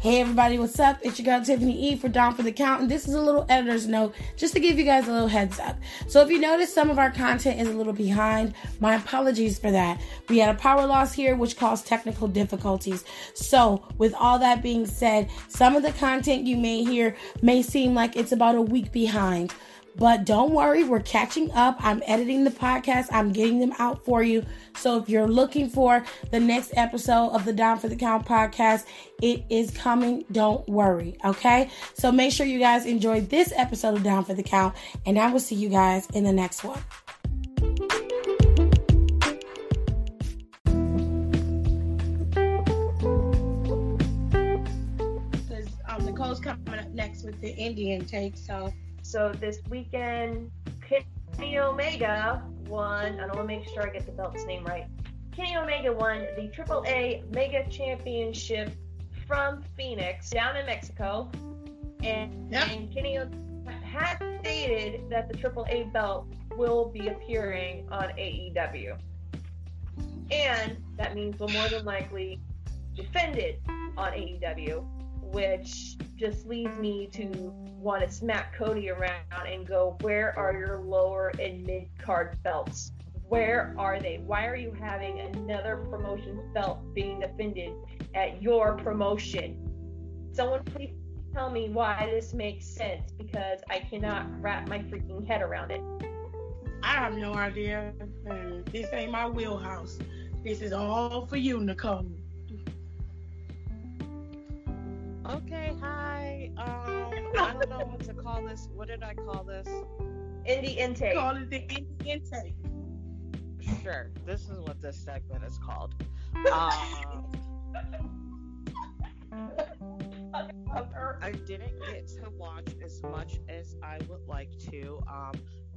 Hey everybody, what's up? It's your girl Tiffany E for Down for the Count, and this is a little editor's note just to give you guys a little heads up. So if you notice some of our content is a little behind, my apologies for that. We had a power loss here which caused technical difficulties. So with all that being said, some of the content you may hear may seem like it's about a week behind. But don't worry, we're catching up. I'm editing the podcast, I'm getting them out for you. So if you're looking for the next episode of the Down for the Count podcast, it is coming. Don't worry. Okay. So make sure you guys enjoy this episode of Down for the Count, and I will see you guys in the next one. Um, Nicole's coming up next with the Indian take. So So this weekend, Kenny Omega won. I want to make sure I get the belt's name right. Kenny Omega won the AAA Mega Championship from Phoenix down in Mexico, and, Yep. and Kenny has stated that the AAA belt will be appearing on AEW, and that means we'll more than likely defend it on AEW, which just leads me to want to smack Cody around and go, where are your lower and mid card belts? Where are they? Why are you having another promotion belt being defended at your promotion? Someone please tell me why this makes sense because I cannot wrap my freaking head around it. I have no idea. This ain't my wheelhouse. This is all for you, Nicole. Okay, hi. Um, I don't know what to call this. What did I call this? Indie intake. Call it the Indian take. Sure, this is what this segment is called. Um, I didn't get to watch as much as I would like to. Um,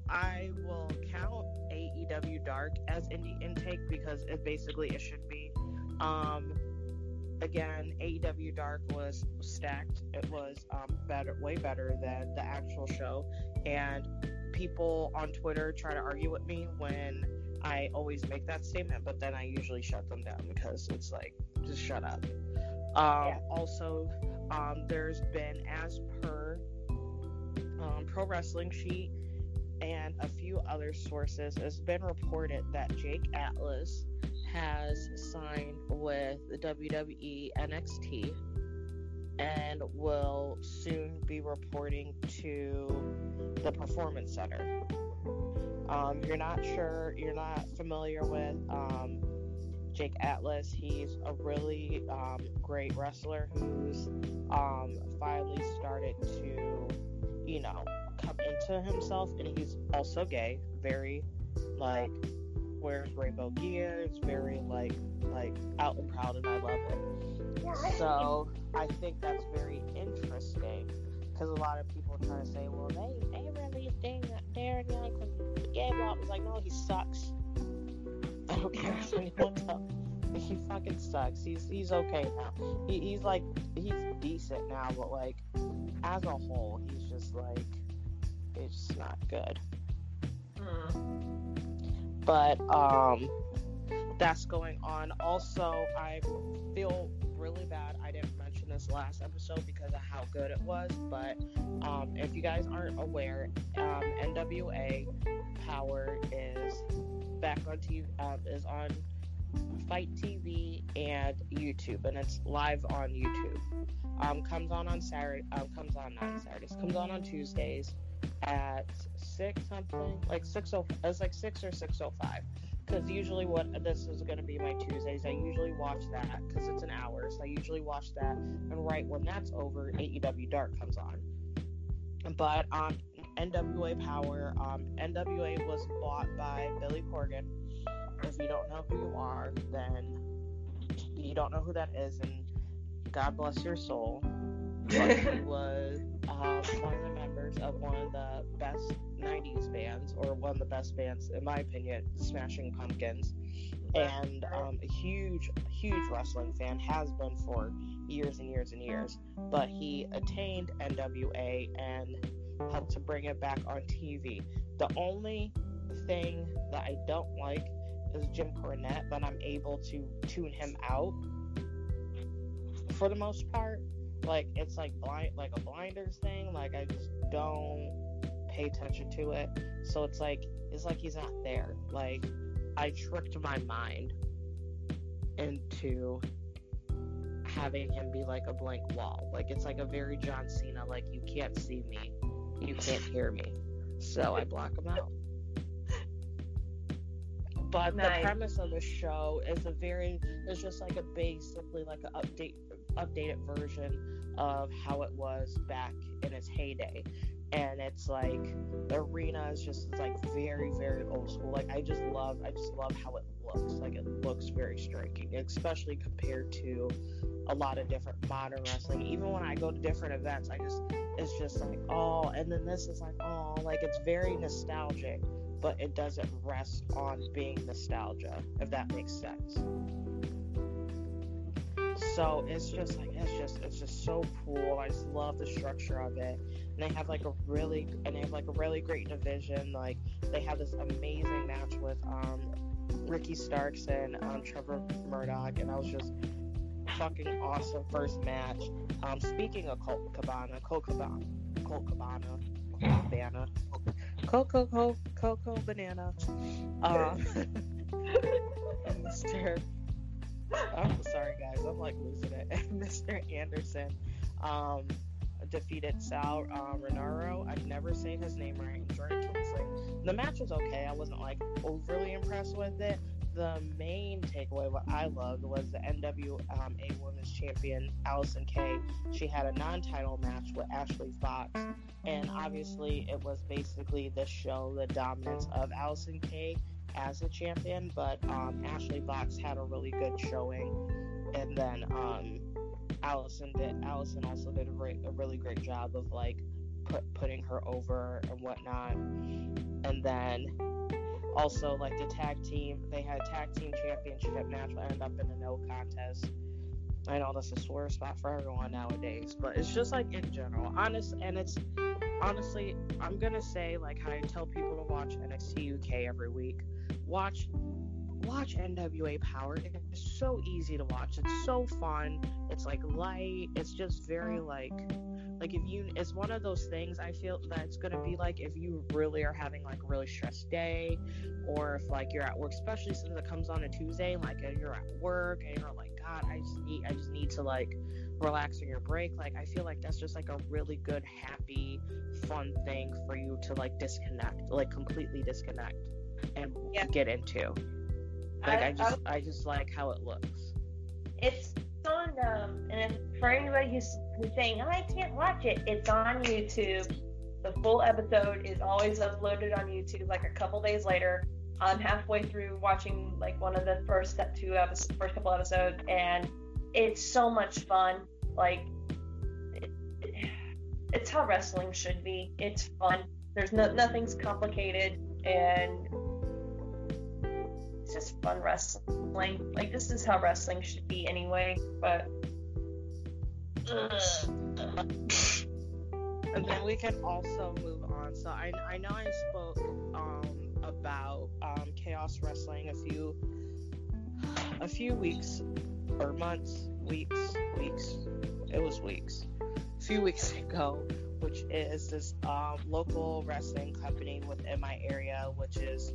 I will count AEW Dark as indie intake because it basically it should be. Um, again, AEW Dark was stacked. It was um, better, way better than the actual show. And people on Twitter try to argue with me when I always make that statement, but then I usually shut them down because it's like, just shut up. Um, Yeah. Also, um, there's been, as per um, Pro Wrestling Sheet and a few other sources, it's been reported that Jake Atlas has signed with the WWE NXT and will soon be reporting to the Performance Center. Um, you're not sure, you're not familiar with um, Jake Atlas. He's a really um, great wrestler who's um, finally started to, you know, come into himself, and he's also gay. Very like wears rainbow gear. It's very like like out and proud, and I love it. So I think that's very interesting because a lot of people try to say, well, they they really think that Darren Young was gay. Blah. Was like, no, he sucks. I don't care if anyone tells. He fucking sucks. He's he's okay now. He, he's like he's decent now, but like as a whole, he's just like it's just not good. Hmm. But um that's going on. Also i feel really bad i didn't mention this last episode because of how good it was but um if you guys aren't aware um nwa power is back on tv um, is on FITE tv and youtube and it's live on youtube. Um comes on on saturday um, comes on not saturdays comes on on tuesdays at six something, like six oh. It's like six or six oh five. Because usually, what this is going to be my Tuesdays. I usually watch that because it's an hour, so I usually watch that. And right when that's over, AEW Dark comes on. But um, NWA Power, um, NWA was bought by Billy Corgan. If you don't know who you are, then you don't know who that is, and God bless your soul. He was um, one of the members of one of the best 90s bands, or one of the best bands, in my opinion, Smashing Pumpkins. And um, a huge, huge wrestling fan, has been for years and years and years. But he attained NWA and helped to bring it back on TV. The only thing that I don't like is Jim Cornette, but I'm able to tune him out for the most part. Like it's like blind like a blinders thing. Like I just don't pay attention to it. So it's like it's like he's not there. Like I tricked my mind into having him be like a blank wall. Like it's like a very John Cena, like you can't see me, you can't hear me. So I block him out. But nice. the premise of the show is a very it's just like a basically like an update updated version of how it was back in its heyday. And it's like the arena is just like very very old school. Like i just love i just love how it looks. Like it looks very striking especially compared to a lot of different modern wrestling. Even when i go to different events i just it's just like oh and then this is like oh like it's very nostalgic but it doesn't rest on being nostalgia if that makes sense so it's just like it's just it's just so cool. I just love the structure of it. And they have like a really and they have like a really great division. Like they have this amazing match with um Ricky Starks and um, Trevor Murdoch, and I was just fucking awesome first match. Um, speaking of Colt Cabana, Colt Cabana, Colt Cabana, Colt Cabana, Coco Coco Coco Banana, um, Mr. I'm sorry, guys. I'm like losing it. Mr. Anderson um, defeated Sal uh, Rinauro. I've never seen his name right. The match was okay. I wasn't like overly impressed with it. The main takeaway, what I loved, was the NWA um, Women's Champion Allysin Kay. She had a non-title match with Ashley Fox, and obviously it was basically the show the dominance of Allysin Kay as a champion, but um, Ashley Fox had a really good showing, and then um, Allysin did. Allysin also did a, re- a really great job of like put, putting her over and whatnot, and then also like the tag team. They had a tag team championship match ended up in a no contest. I know that's a sore spot for everyone nowadays, but it's just like in general, honest, and it's honestly, I'm gonna say like how I tell people to watch NXT UK every week watch watch NWA Power. It's so easy to watch. It's so fun. It's like light. It's just very like like if you it's one of those things I feel that it's gonna be like if you really are having like a really stressed day or if like you're at work, especially since it comes on a Tuesday, like you're at work and you're like, God, I just need I just need to like relax on your break. Like I feel like that's just like a really good, happy, fun thing for you to like disconnect, like completely disconnect and yeah. get into. Like I, I just I, I, just like how it looks. It's on um and for anybody who's, who's saying oh, I can't watch it, it's on YouTube. The full episode is always uploaded on YouTube like a couple days later. I'm halfway through watching like one of the first two episodes, first couple episodes, and it's so much fun. Like it, it's how wrestling should be. It's fun. There's no nothing's complicated, and it's just fun wrestling. Like this is how wrestling should be anyway. But and then we can also move on. So I, I know I spoke um, about um, chaos wrestling a few a few weeks or months, weeks, weeks. It was weeks. A few weeks ago, which is this um, local wrestling company within my area, which is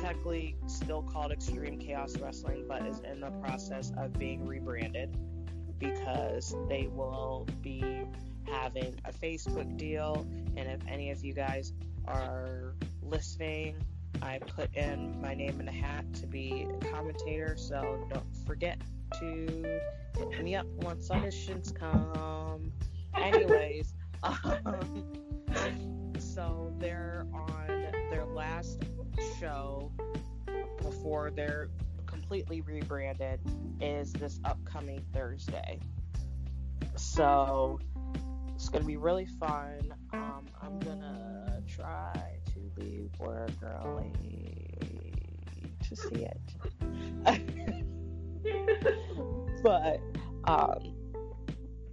technically still called Extreme Chaos Wrestling, but is in the process of being rebranded because they will be having a Facebook deal. And if any of you guys are listening, I put in my name in the hat to be a commentator, so don't forget to hit me up once auditions come. Anyways, um, so they're on their last show before they're completely rebranded is this upcoming Thursday. So it's gonna be really fun. Um, I'm gonna try to be work early to see it. but um,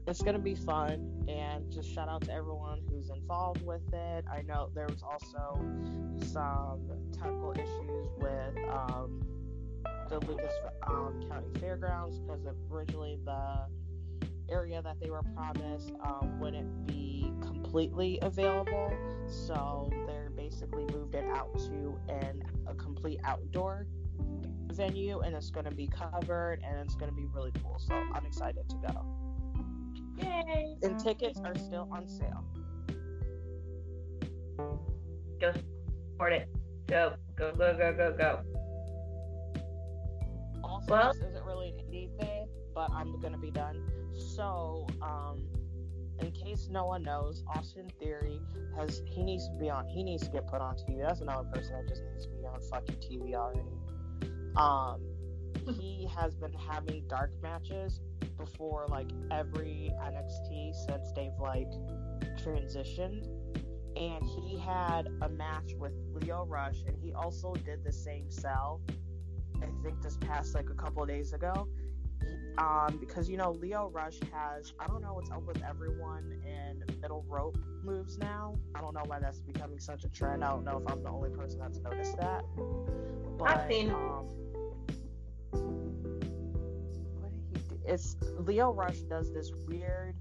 it's gonna be fun and just shout out to everyone who's involved with it. I know there was also some technical issues with um, the Lucas um, County Fairgrounds because originally the area that they were promised um, wouldn't be completely available, so they're basically moved it out to an a complete outdoor venue, and it's going to be covered, and it's going to be really cool. So I'm excited to go. Yay! And tickets are still on sale. Go support it. Go, go, go, go, go, go. Also, Well- this isn't really anything, but I'm gonna be done. So, um, in case no one knows, Austin Theory has he needs to be on. He needs to get put on TV. That's another person that just needs to be on fucking TV already. Um, he has been having dark matches before like every NXT since they've like transitioned. And he had a match with Lio Rush, and he also did the same cell I think this past like a couple of days ago. Um, because you know Lio Rush has I don't know what's up with everyone in middle rope moves now. I don't know why that's becoming such a trend. I don't know if I'm the only person that's noticed that. But I've seen- um, what did he do? It's Lio Rush does this weird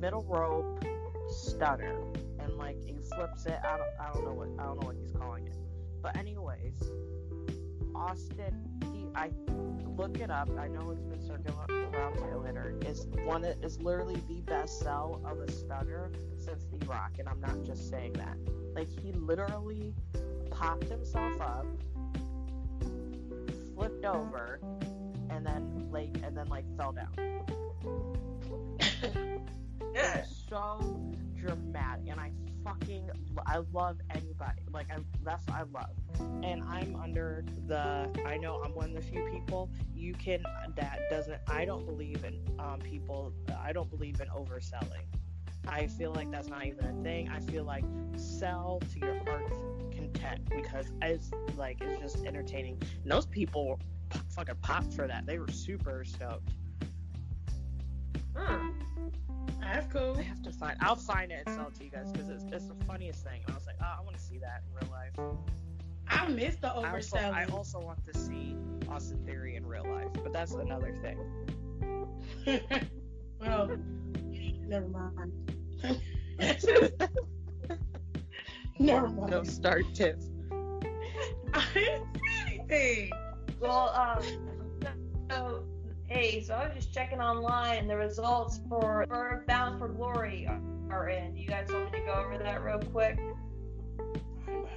middle rope stutter and like he flips it. I don't I don't know what I don't know what he's calling it. But anyways, Austin, I look it up. I know it's been circulating around my litter. Is one that is literally the best sell of a stunner since The Rock, and I'm not just saying that. Like he literally popped himself up, flipped over, and then like and then like fell down. Yeah. So dramatic, and I fucking I love anybody. Like I, that's what I love. And I'm under the. I know I'm one of the few people you can that doesn't. I don't believe in um, people. I don't believe in overselling. I feel like that's not even a thing. I feel like sell to your heart's content because it's like it's just entertaining. And those people fucking popped for that. They were super stoked. Hmm. That's cool. I have to find. I'll sign it and sell it to you guys because it's, it's the funniest thing. And I was like, oh, I want to see that in real life. I miss the I also. I also want to see Austin Theory in real life, but that's another thing. well, never mind. never mind. no start tips. I didn't see anything. Well, um, so, hey, so I was just checking online, and the results for, for Bound for Glory are, in. You guys want me to go over that real quick?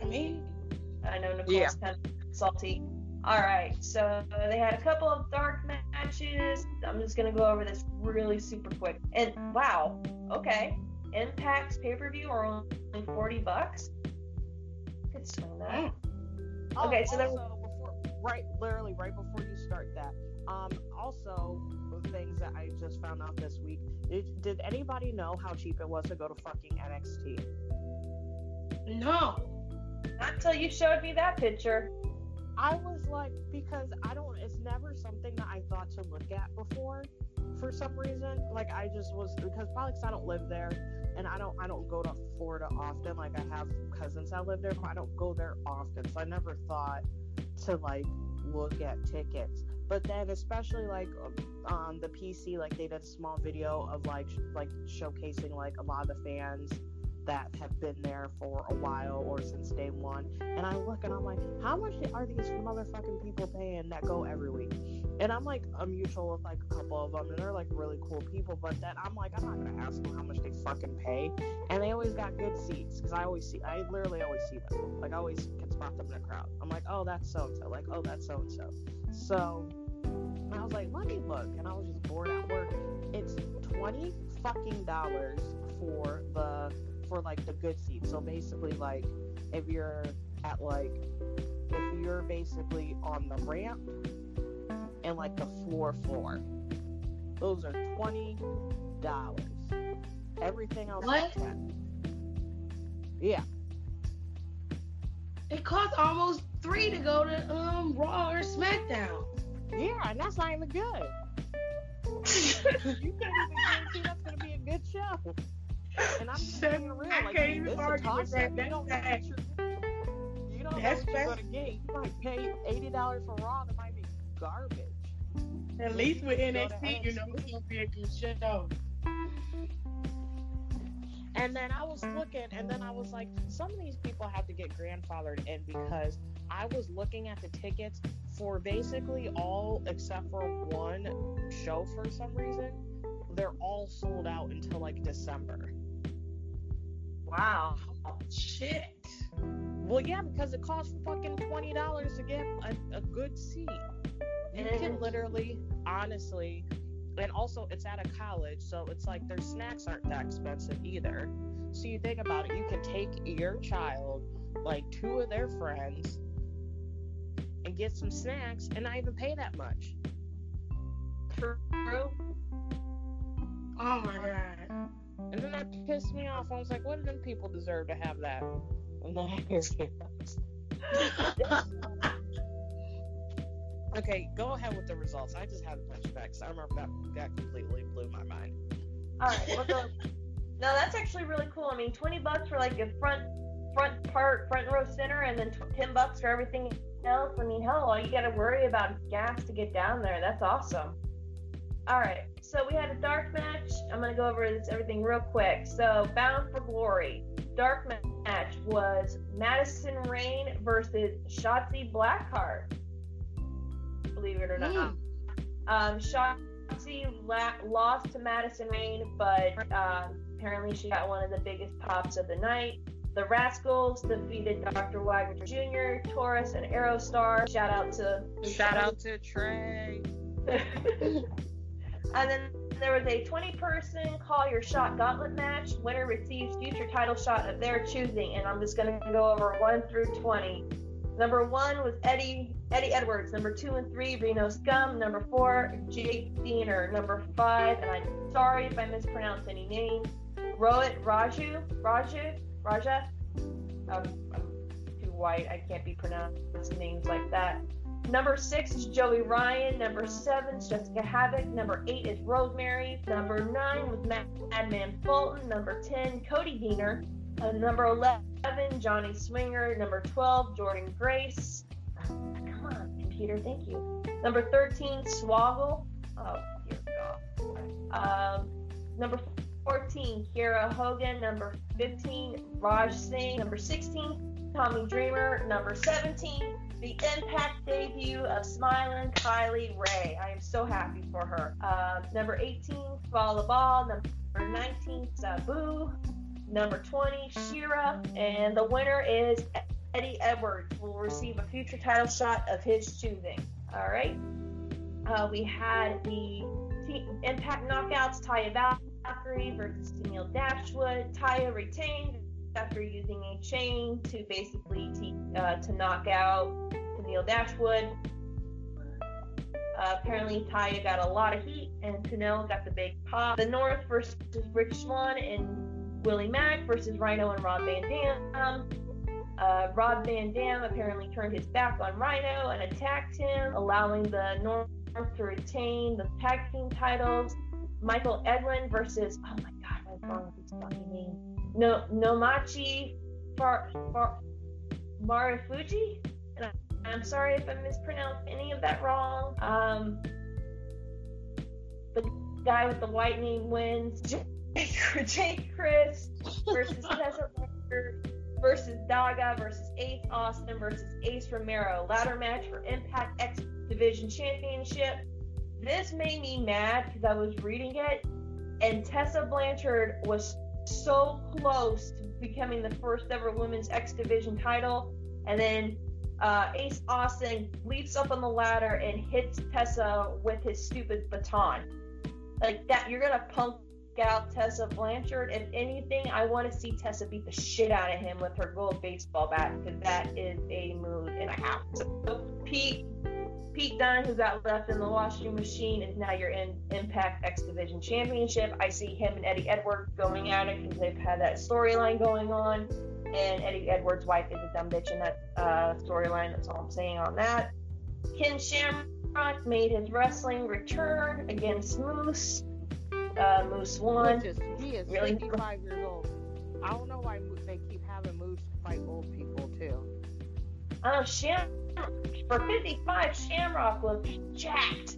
I mean, I know Nicole's Yeah. kind of salty. All right, so they had a couple of dark matches. I'm just gonna go over this really super quick. And wow, okay, Impact's pay per view are only 40 bucks. Could swing that. Mm. Okay, so oh, then- Oh, also, right, literally right before you start that, um, also things that I just found out this week. Did, did anybody know how cheap it was to go to fucking NXT? no. Not until you showed me that picture. I was like, because I don't, it's never something that I thought to look at before for some reason. Like, I just was, because probably because I don't live there and I don't, I don't go to Florida often. Like, I have cousins that live there, but I don't go there often. So I never thought to, like, look at tickets. But then, especially like on the PC, like they did a small video of like sh- like showcasing like a lot of the fans that have been there for a while or since day one. And I look and I'm like, how much are these motherfucking people paying that go every week? And I'm like a mutual with like a couple of them, and they're like really cool people. But then I'm like, I'm not gonna ask them how much they fucking pay. And they always got good seats because I always see, I literally always see them. Like I always can spot them in the crowd. I'm like, oh, that's so and so. Like, oh, that's so and so. So I was like, let me look, and I was just bored at work. It's twenty fucking dollars for the for like the good seats. So basically, like if you're at like if you're basically on the ramp and like the floor floor, those are twenty dollars. Everything else What? is ten. Yeah, It costs almost three to go to um Raw or SmackDown. yeah, and that's not even good. you can't even guarantee that's gonna be a good show. And I'm just Shut- being real. I Like, can't even argue with that. You don't know That's what you're, you don't know That's what you're gonna get. You might pay eighty dollars for Raw that might be garbage. At least with NXT, you know it's gonna be a good show. And then I was looking, and then I was like, some of these people have to get grandfathered in because I was looking at the tickets for basically all except for one show for some reason. They're all sold out until like December. Wow. Shit. Well, yeah, because it costs fucking twenty dollars to get a, a good seat. You can Mhm. literally, honestly, and also it's at a college, so it's like their snacks aren't that expensive either. So you think about it, you can take your child, like two of their friends, and get some snacks and not even pay that much. True. Oh my god. And then that pissed me off. I was like, what do them people deserve to have that? Okay, go ahead with the results. I just had a bunch of So I remember that that completely blew my mind. All right. Well, so, no, that's actually really cool. I mean, twenty bucks for like a front front part, front row center, and then ten bucks for everything else. I mean, hell, all you got to worry about is gas to get down there. That's awesome. All right. So we had a dark match. I'm gonna go over this everything real quick. So Bound for Glory. Dark match was Madison Rayne versus Shotzi Blackheart. Believe it or not. Um, Shotzi la- lost to Madison Rayne, but um, apparently she got one of the biggest pops of the night. The Rascalz defeated Dr. Wagner Jr., Taurus, and Aerostar. Shout out to Shout out to Trey. and then there was a 20 person call your shot gauntlet match. Winner receives future title shot of their choosing, and I'm just gonna go over one through 20. Number one was Eddie Eddie Edwards. Number two and three, Reno Scum. Number four, Jake Deaner. Number five, and I'm sorry if I mispronounce any names, Rohit Raju. Raju? Raja? Um, I'm too white. I can't be pronouncing names like that. Number six is Joey Ryan. Number seven is Jessicka Havok. Number eight is Rosemary. Number nine was Mad- Madman Fulton. Number ten, Cody Deaner. Uh, number eleven, Johnny Swinger. Number twelve, Jordynne Grace. Come on, computer, thank you. Number thirteen, Swoggle. Oh dear God. Um, number 14, Kiera Hogan. Number 15, Raj Singh. Number 16, Tommy Dreamer. Number 17, the Impact debut of Smiling Kylie Rae. I am so happy for her. Um, number 18, Fallah Bahh. Number 19, Sabu. Number 20, Shira. And the winner is Eddie Edwards. Will receive a future title shot of his choosing. All right. Uh, we had the Impact Knockouts, Taya Valkyrie versus Tennille Dashwood. Taya retained after using a chain to basically t- uh, to knock out Tennille Dashwood. Uh, apparently, Taya got a lot of heat, and Tennille got the big pop. The North versus Rich Swann and Willie Mack versus Rhino and Rob Van Dam. Uh, Rob Van Dam apparently turned his back on Rhino and attacked him, allowing the North to retain the tag team titles. Michael Edwin versus oh my god, what's wrong with his fucking name? No Nomachi Far Far Marufuji? And I, I'm sorry if I mispronounced any of that wrong. Um, the guy with the white name wins. Jake Crist versus Blanchard versus Daga versus Ace Austin versus Ace Romero. Ladder match for Impact X Division Championship. This made me mad because I was reading it, and Tessa Blanchard was so close to becoming the first ever women's X Division title, and then uh, Ace Austin leaps up on the ladder and hits Tessa with his stupid baton. Like that, you're gonna punk out Tessa Blanchard. If anything, I want to see Tessa beat the shit out of him with her gold baseball bat because that is a mood and a half. So Pete, Pete Dunne, who got left in the washing machine, is now your in Impact X Division Championship. I see him and Eddie Edwards going at it because they've had that storyline going on, and Eddie Edwards' wife is a dumb bitch in that uh, storyline. That's all I'm saying on that. Ken Shamrock made his wrestling return against Moose. Uh, Moose won. Is, he is Really? 55 years old. I don't know why they keep having moves fight old people too. Oh, Sham for 55, Shamrock was jacked.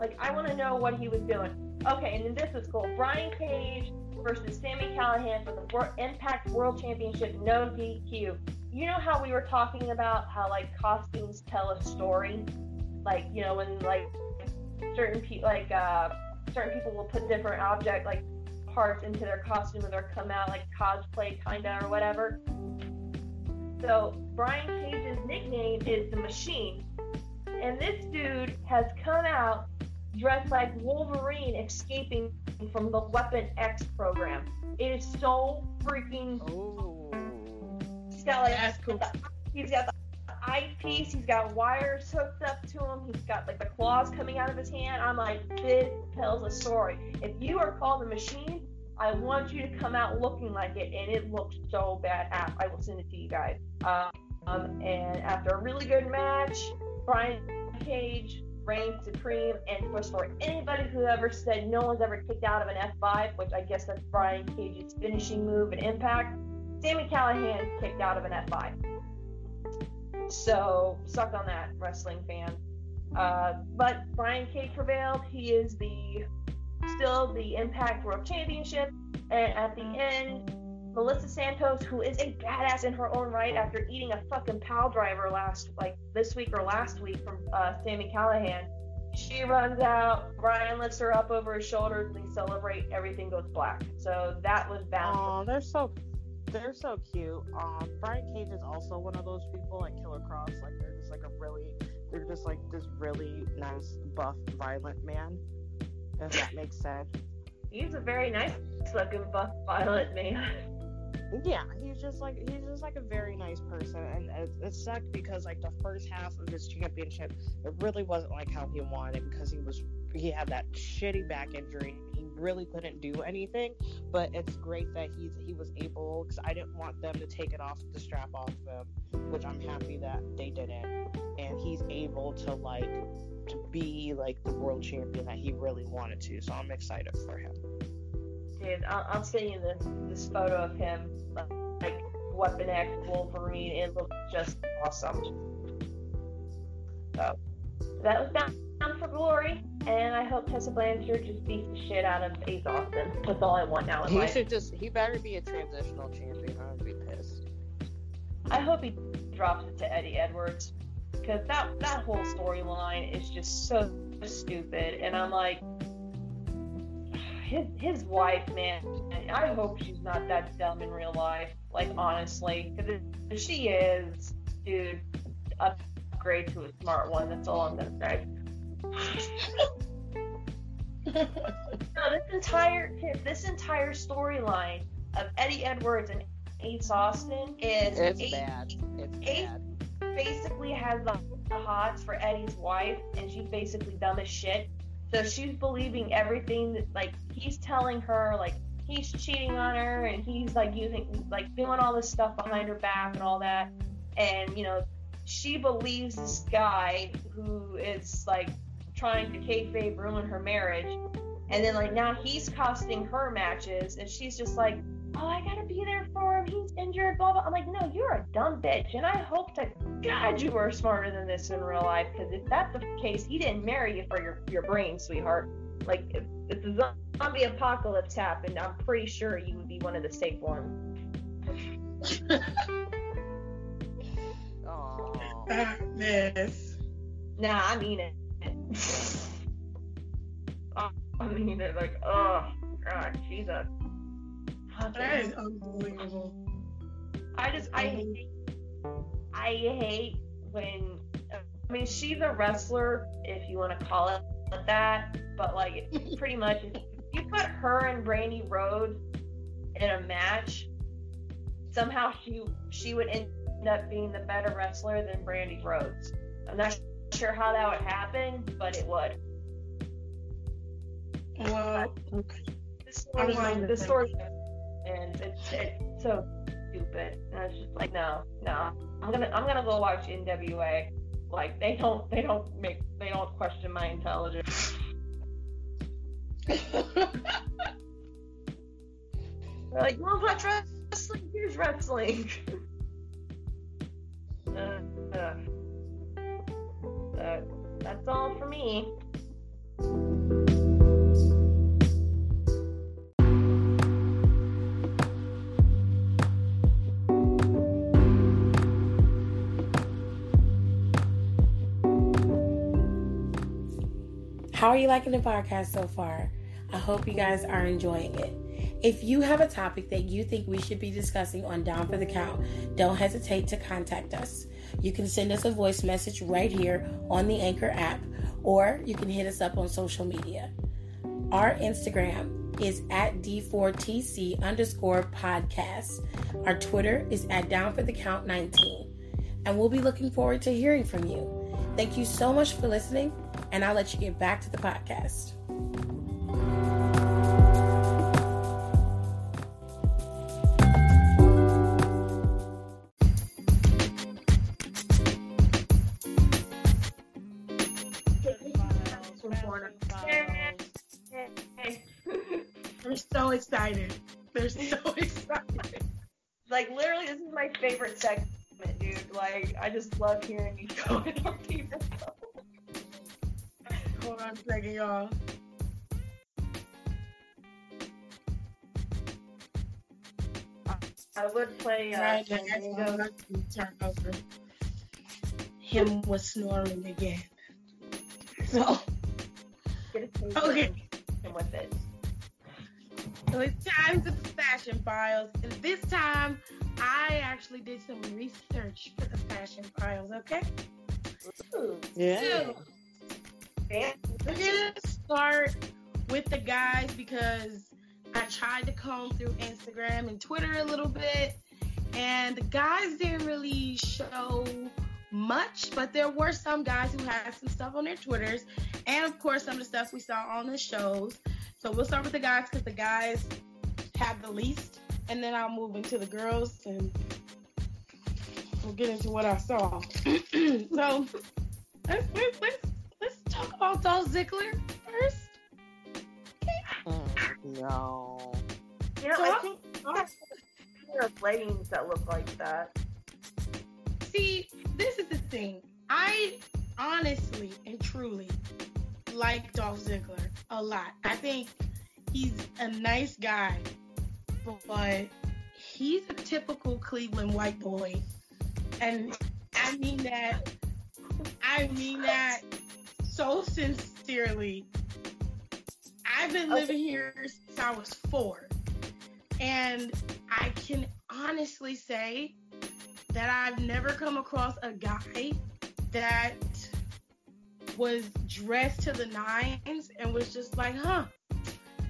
Like, I want to know what he was doing. Okay, and then this is cool. Brian Cage versus Sami Callihan for the Wor- Impact World Championship, no DQ. You know how we were talking about how like costumes tell a story, like you know when like certain people like uh, certain people will put different object like parts into their costume and they'll come out like cosplay kinda or whatever. So Brian Cage's nickname is the Machine, and this dude has come out dressed like Wolverine escaping from the Weapon X program. It is so freaking. Oh. He's got like cool. he's got the eyepiece. He's got wires hooked up to him. He's got like the claws coming out of his hand. I'm like, this tells a story. If you are called a Machine, I want you to come out looking like it, and it looks so bad. I will send it to you guys. Um, and after a really good match, Brian Cage reigned supreme. And for, for anybody who ever said no one's ever kicked out of an F5, which I guess that's Brian Cage's finishing move in Impact, Sami Callihan kicked out of an F5. So suck on that, wrestling fan. Uh, but Brian Cage prevailed. He is the still the Impact World Championship. And at the end, Melissa Santos, who is a badass in her own right after eating a fucking pal driver last like this week or last week from uh, Sami Callihan, she runs out. Brian lifts her up over his shoulders they celebrate. Everything goes black. So that was bound. Oh, they're so they're so cute. Um, Brian Cage is also one of those people like Killer Kross. Like they're just like a really, they're just like this really nice, buff, violent man. If that makes sense. He's a very nice looking buff violent man. Yeah, he's just like he's just like a very nice person, and it, it sucked because like the first half of his championship, it really wasn't like how he wanted because he was he had that shitty back injury. Really couldn't do anything, but it's great that he's he was able because I didn't want them to take it off the strap off him, which I'm happy that they didn't, and he's able to like to be like the world champion that he really wanted to. So I'm excited for him. Dude, I'll, I'll send you this this photo of him, like Weapon X Wolverine. It looks just awesome. So that was down for glory, and I hope Tessa Blanchard just beats the shit out of Ace Austin. That's all I want now in He life. should just he better be a transitional champion. I would be pissed. I hope he drops it to Eddie Edwards because that that whole storyline is just so stupid, and I'm like, his his wife, man. I hope she's not that dumb in real life. Like honestly, because if she is, dude, upgrade to a smart one. That's all I'm gonna say. No, this entire this entire storyline of Eddie Edwards and Ace Austin is It's Ace bad. It's Ace- bad. basically has the, the hots for Eddie's wife, and she's basically dumb as shit. So she's believing everything that like he's telling her, like he's cheating on her, and he's like using like doing all this stuff behind her back and all that. And you know, she believes this guy who is like trying to kayfabe ruin her marriage. And then like now he's costing her matches, and she's just like, oh, I gotta be there for him. He's injured, blah blah. I'm like, no, you're a dumb bitch, and I hope to God you were smarter than this in real life. Because if that's the case, he didn't marry you for your your brain, sweetheart. Like if, if the zombie apocalypse happened, I'm pretty sure you would be one of the safe ones. Oh. Madness. Nah, I mean it. Oh, I mean it. Like, oh God, Jesus. That is unbelievable. I just I hate I hate when I mean she's a wrestler if you want to call it that, but like pretty much if you put her and Brandi Rhodes in a match, somehow she she would end up being the better wrestler than Brandi Rhodes. I'm not sure how that would happen, but it would. Well, The I was storyline, wondering the story, and it's, it's so stupid. And it's just like, no, no. I'm gonna, I'm gonna go watch NWA. Like they don't, they don't make, they don't question my intelligence. They're like, well, watch wrestling. Here's wrestling. uh, uh, that's all for me. How are you liking the podcast so far? I hope you guys are enjoying it. If you have a topic that you think we should be discussing on Down for the Count, don't hesitate to contact us. You can send us a voice message right here on the Anchor app, or you can hit us up on social media. Our Instagram is at D4TC underscore podcast. Our Twitter is at Down for the Count 19. And we'll be looking forward to hearing from you. Thank you so much for listening, and I'll let you get back to the podcast. Favorite segment, dude. Like I just love hearing you going on people. Hold on a second, y'all. I would play. Uh, Right, San that's Diego. all I can turn over. Him was snoring again. So, Get a taste Okay. with it. So it's time for the fashion files. And this time, I actually did some research for the fashion files, okay? Ooh, Yeah. So, fancy. We're gonna start with the guys because I tried to comb through Instagram and Twitter a little bit, and the guys didn't really show much, but there were some guys who had some stuff on their Twitters, and of course some of the stuff we saw on the shows. So we'll start with the guys because the guys have the least, and then I'll move into the girls and we'll get into what I saw. so let's, let's, let's let's talk about Dolph Ziggler first. Mm, no. You know, So I I- think that's a pair of leggings that look like that. See, this is the thing. I honestly and truly like Dolph Ziggler a lot. I think he's a nice guy, but he's a typical Cleveland white boy. And I mean that I mean that so sincerely. I've been living here since I was four. And I can honestly say that I've never come across a guy that was dressed to the nines and was just like, huh,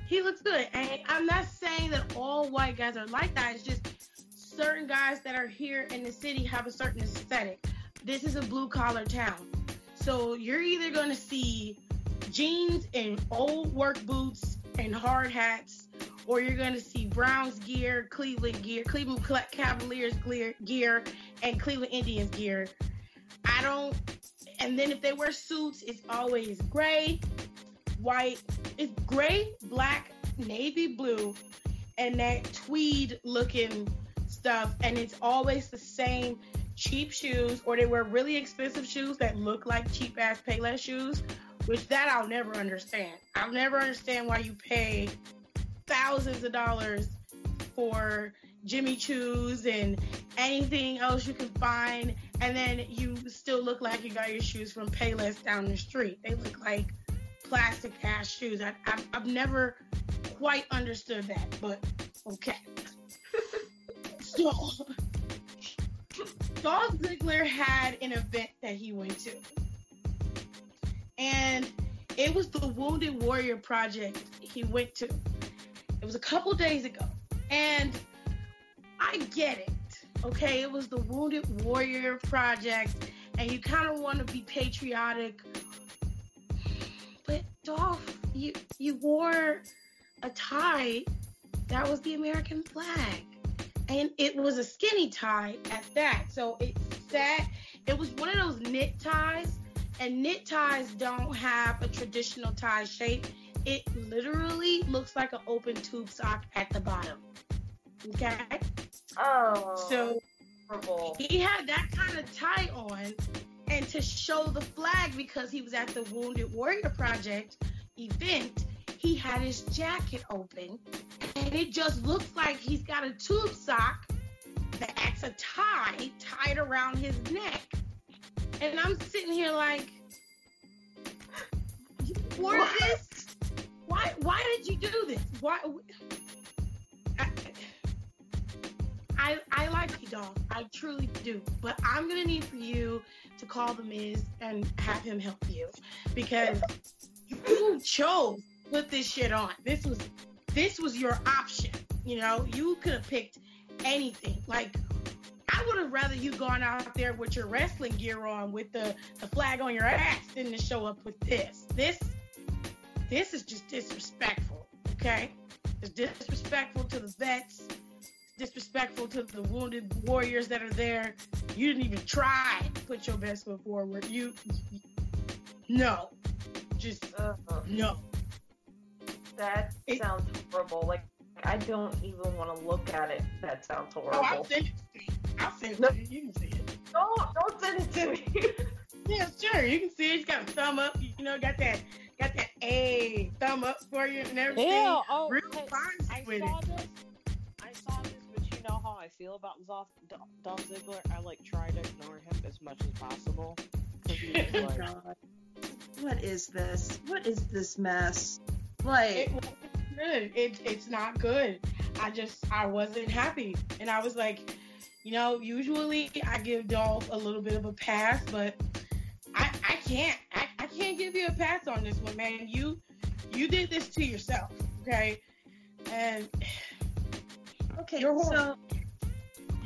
he looks good. And I'm not saying that all white guys are like that. It's just certain guys that are here in the city have a certain aesthetic. This is a blue collar town. So you're either going to see jeans and old work boots and hard hats, or you're going to see Browns gear, Cleveland gear, Cleveland Cavaliers gear, and Cleveland Indians gear. I don't. And then if they wear suits, it's always gray, white. It's gray, black, navy blue, and that tweed looking stuff. And it's always the same cheap shoes, or they wear really expensive shoes that look like cheap ass Payless shoes, which that I'll never understand. I'll never understand why you pay thousands of dollars for Jimmy Choo's and anything else you can find, and then you still look like you got your shoes from Payless down the street. They look like plastic ass shoes. I, I, I've never quite understood that, but okay. so, Dolph Ziggler had an event that he went to, and it was the Wounded Warrior Project he went to. It was a couple days ago, and I get it. Okay, it was the Wounded Warrior Project, and you kind of want to be patriotic. But Dolph, you you wore a tie that was the American flag, and it was a skinny tie at that. So it sat. It was one of those knit ties, and knit ties don't have a traditional tie shape. It literally looks like an open tube sock at the bottom. Okay. Oh. So horrible. he had that kind of tie on, And to show the flag because he was at the Wounded Warrior Project event, he had his jacket open and it just looks like he's got a tube sock that's a tie tied around his neck. And I'm sitting here like, what is this? Why, why did you do this? Why? I, I, like you, dog. I truly do. But I'm gonna need for you to call the Miz and have him help you because you chose to put this shit on. This was this was your option. You know, you could have picked anything. Like I would have rather you gone out there with your wrestling gear on with the, the flag on your ass than to show up with this. This this is just disrespectful, okay? It's disrespectful to the vets, disrespectful to the wounded warriors that are there. You didn't even try to put your best foot forward. You, no, just Uh, no. that It- sounds horrible. Like I don't even want to look at it. That sounds horrible. Oh, I'll horrible. send it to you. I'll send it No. to you. You can see it. don't don't send it to me. Yeah, sure. You can see it. It's got a thumb up. You know, got that, got that a thumb up for you and everything. Yeah, oh, Real hey, fine I with saw it. this. You know how I feel about Dolph, Dolph Dolph Ziggler. I like try to ignore him as much as possible. 'Cause he's just, like, God. What is this? What is this mess? Like, wasn't good. It, it's not good. I just I wasn't happy, and I was like, you know, usually I give Dolph a little bit of a pass, but I I can't I, I can't give you a pass on this one, man. You you did this to yourself, okay? And okay, so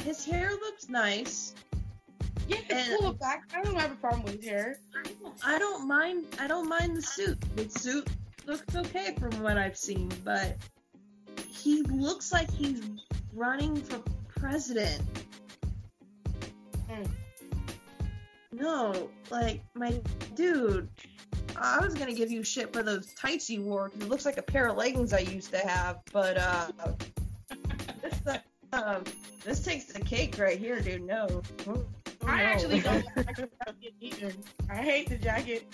his hair looks nice. yeah, And- pull it back. I don't have a problem with his hair. I don't mind. I don't mind the suit. The suit looks okay from what I've seen, but he looks like he's running for president. Mm. No, like my dude. I was gonna give you shit for those tights you wore. it looks like a pair of leggings I used to have, but uh, this, uh, this takes the cake right here, dude. No, Oh, I no. actually don't like the jacket either. I hate the jacket.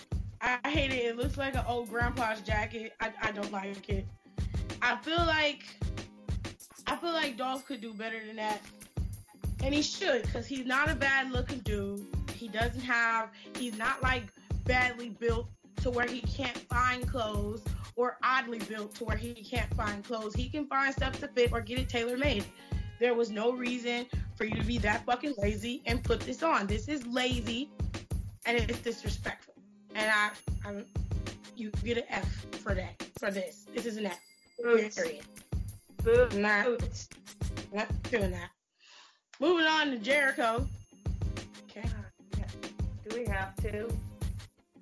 I hate it. It looks like an old grandpa's jacket. I, I don't like it. I feel like I feel like Dolph could do better than that, and he should, cause he's not a bad looking dude. He doesn't have. He's not like badly built to where he can't find clothes, or oddly built to where he can't find clothes. He can find stuff to fit or get it tailor made. There was no reason for you to be that fucking lazy and put this on. This is lazy and it's disrespectful. And I, I'm, you get an F for that. For this, this is an F. Boots. Period. Boots. Nah. Boots. Not doing that. Moving on to Jericho. Okay. Do we have to?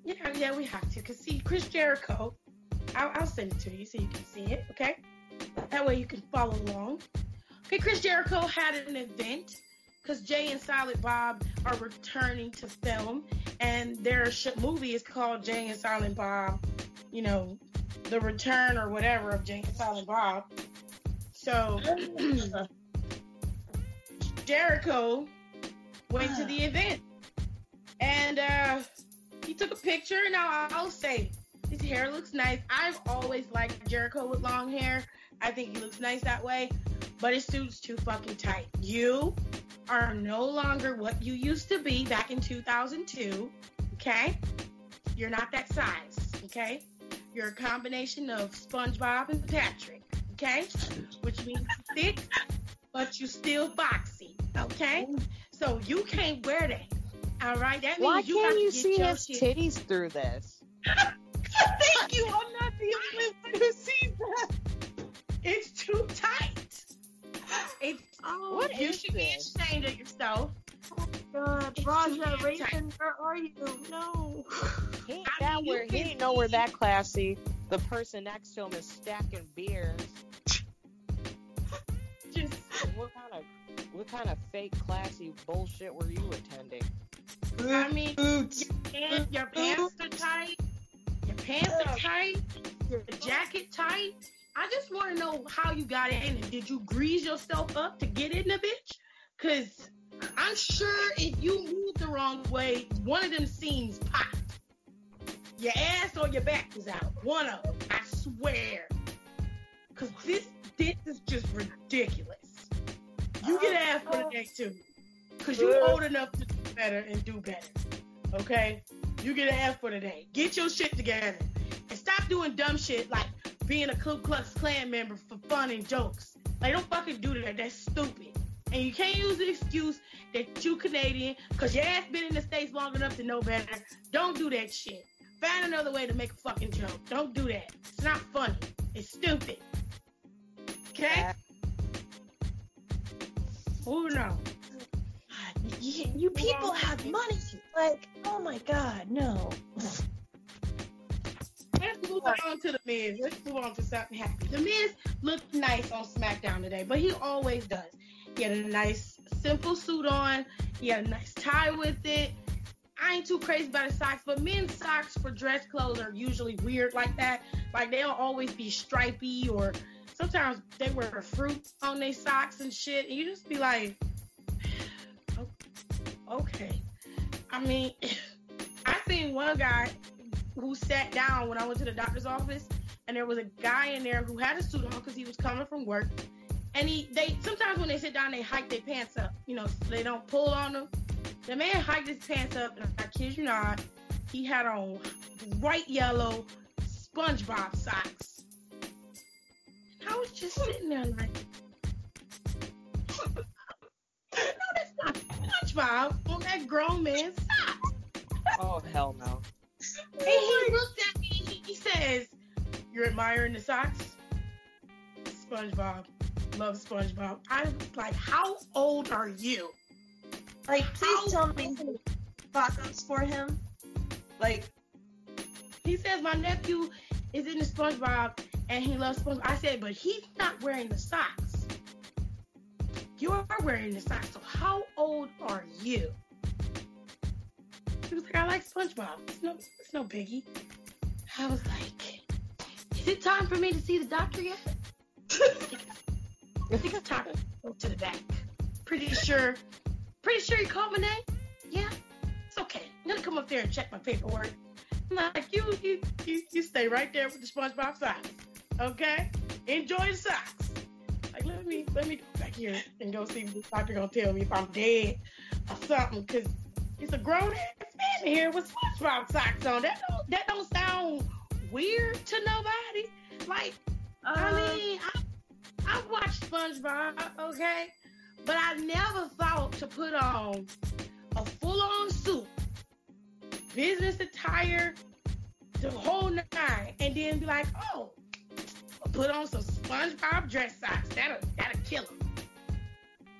Yeah, yeah, we have to. Cause see, Chris Jericho, I'll, I'll send it to you so you can see it. Okay. That way you can follow along. Okay, Chris Jericho had an event because Jay and Silent Bob are returning to film, and their sh- movie is called Jay and Silent Bob. You know, the return or whatever of Jay and Silent Bob. So Jericho went to the event, and uh, he took a picture. Now I'll say his hair looks nice. I've always liked Jericho with long hair. I think he looks nice that way, but his suit's too fucking tight. You are no longer what you used to be back in 2002. Okay, you're not that size. Okay, you're a combination of SpongeBob and Patrick. Okay, which means thick, but you still boxy. Okay, so you can't wear that. All right, that means Why you can't you to get see his shit. titties through this? Thank you. I'm not the only one who sees that. It's too tight. It's Oh, What you is should this? be ashamed of yourself. Oh my God, It's Raja. Raven, where are you? No. He ain't I that mean, where he ain't nowhere see- that classy. The person next to him is stacking beers. Just What kind of what kind of fake classy bullshit were you attending? I mean, Boots. pants, your pants are tight. Pants are tight. Your jacket tight. I just want to know how you got in. it. Did you grease yourself up to get in the bitch? Cause I'm sure if you moved the wrong way, one of them seams popped. Your ass or your back was out. One of them, I swear. Cause this this is just ridiculous. You get F for the day too. Cause you're old enough to do better and do better. Okay? You get an F for today. Get your shit together. And stop doing dumb shit like being a Ku Klux Klan member for fun and jokes. Like don't fucking do that. That's stupid. And you can't use the excuse that you Canadian because your ass been in the States long enough to know better. Don't do that shit. Find another way to make a fucking joke. Don't do that. It's not funny. It's stupid. Okay? On. You, you people have money. Like, oh my god, no. Let's move on to the Miz. Let's move on to something happy. The Miz looked nice on SmackDown today, but he always does. He had a nice, simple suit on. He had a nice tie with it. I ain't too crazy about his socks, but men's socks for dress clothes are usually weird like that. Like they'll always be stripy or sometimes they wear fruit on their socks and shit. And you just be like, okay. I mean, I seen one guy who sat down when I went to the doctor's office, and there was a guy in there who had a suit on because he was coming from work. And he, they sometimes when they sit down, they hike their pants up, you know, so they don't pull on them. The man hiked his pants up, and I kid you not, he had on white yellow SpongeBob socks. And I was just sitting there like, SpongeBob on that grown man's socks. Oh hell no. And he looked at me. He, he says, "You're admiring the socks." SpongeBob, love SpongeBob. I was like, "How old are you?" Like, please How- tell me who for him. Like, He says my nephew is in the SpongeBob and he loves SpongeBob. I said, but he's not wearing the socks. You are wearing the socks. So how old are you? He was like, I like SpongeBob. It's no, it's no biggie. I was like, is it time for me to see the doctor yet? I think it's time to go to the back. Pretty sure, pretty sure you called my name? Yeah? It's okay. I'm gonna come up there and check my paperwork. I'm like, you, you, you, you stay right there with the SpongeBob socks, okay? Enjoy the socks. Like, let me, let me go back here and go see what the doctor gonna tell me if I'm dead or something, cause it's a grown ass man here with SpongeBob socks on. That don't, that don't sound weird to nobody. Like, I uh, mean, I, I watched SpongeBob, okay, but I never thought to put on a full-on suit, business attire, the whole nine, and then be like, oh, put on some SpongeBob dress socks. That'll that'll kill him.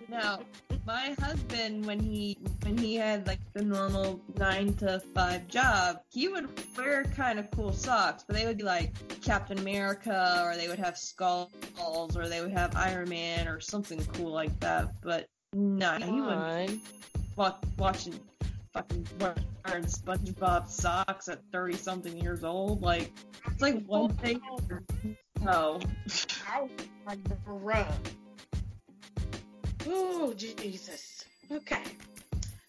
no. My husband, when he when he had like the normal nine to five job, he would wear kind of cool socks, but they would be like Captain America, or they would have skulls, or they would have Iron Man, or something cool like that. But no, he wouldn't Fine. wa- watching fucking wearing SpongeBob socks at thirty something years old. Like it's like one thing. No, I was like, bruh. Oh, Jesus. Okay.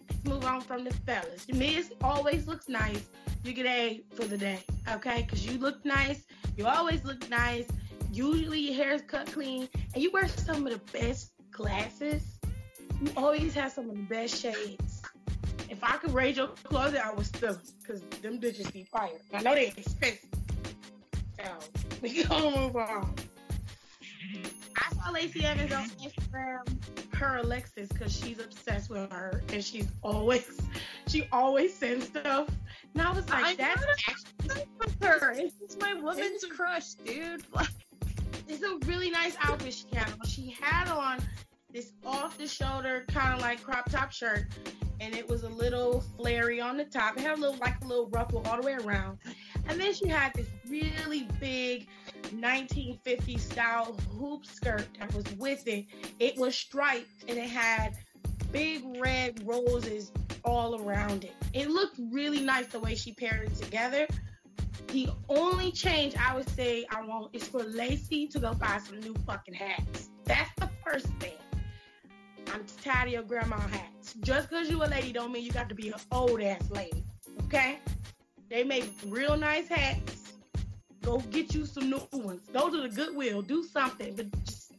Let's move on from the fellas. Miz always looks nice. You get A for the day, okay? Because you look nice. You always look nice. Usually your hair is cut clean. And you wear some of the best glasses. You always have some of the best shades. If I could raise your closet, I would still. Because them bitches be fire. I know they expensive. So, we gonna move on. I saw Lacey Evans on Instagram, her Alexis, because she's obsessed with her, and she's always, she always sends stuff. And I was like, I that's actually, her. It's just my woman's crush, dude. It's a really nice outfit she had on. She had on this off the shoulder kind of like crop top shirt, and it was a little flary on the top. It had a little like a little ruffle all the way around, and then she had this really big 1950s style hoop skirt that was with it. It was striped and it had big red roses all around it. It looked really nice the way she paired it together. The only change I would say I want is for Lacey to go buy some new fucking hats. That's the first thing. I'm tired of your grandma hats. Just because you a lady don't mean you got to be an old ass lady. Okay? They make real nice hats. Go get you some new ones. Go to the Goodwill. Do something, but just,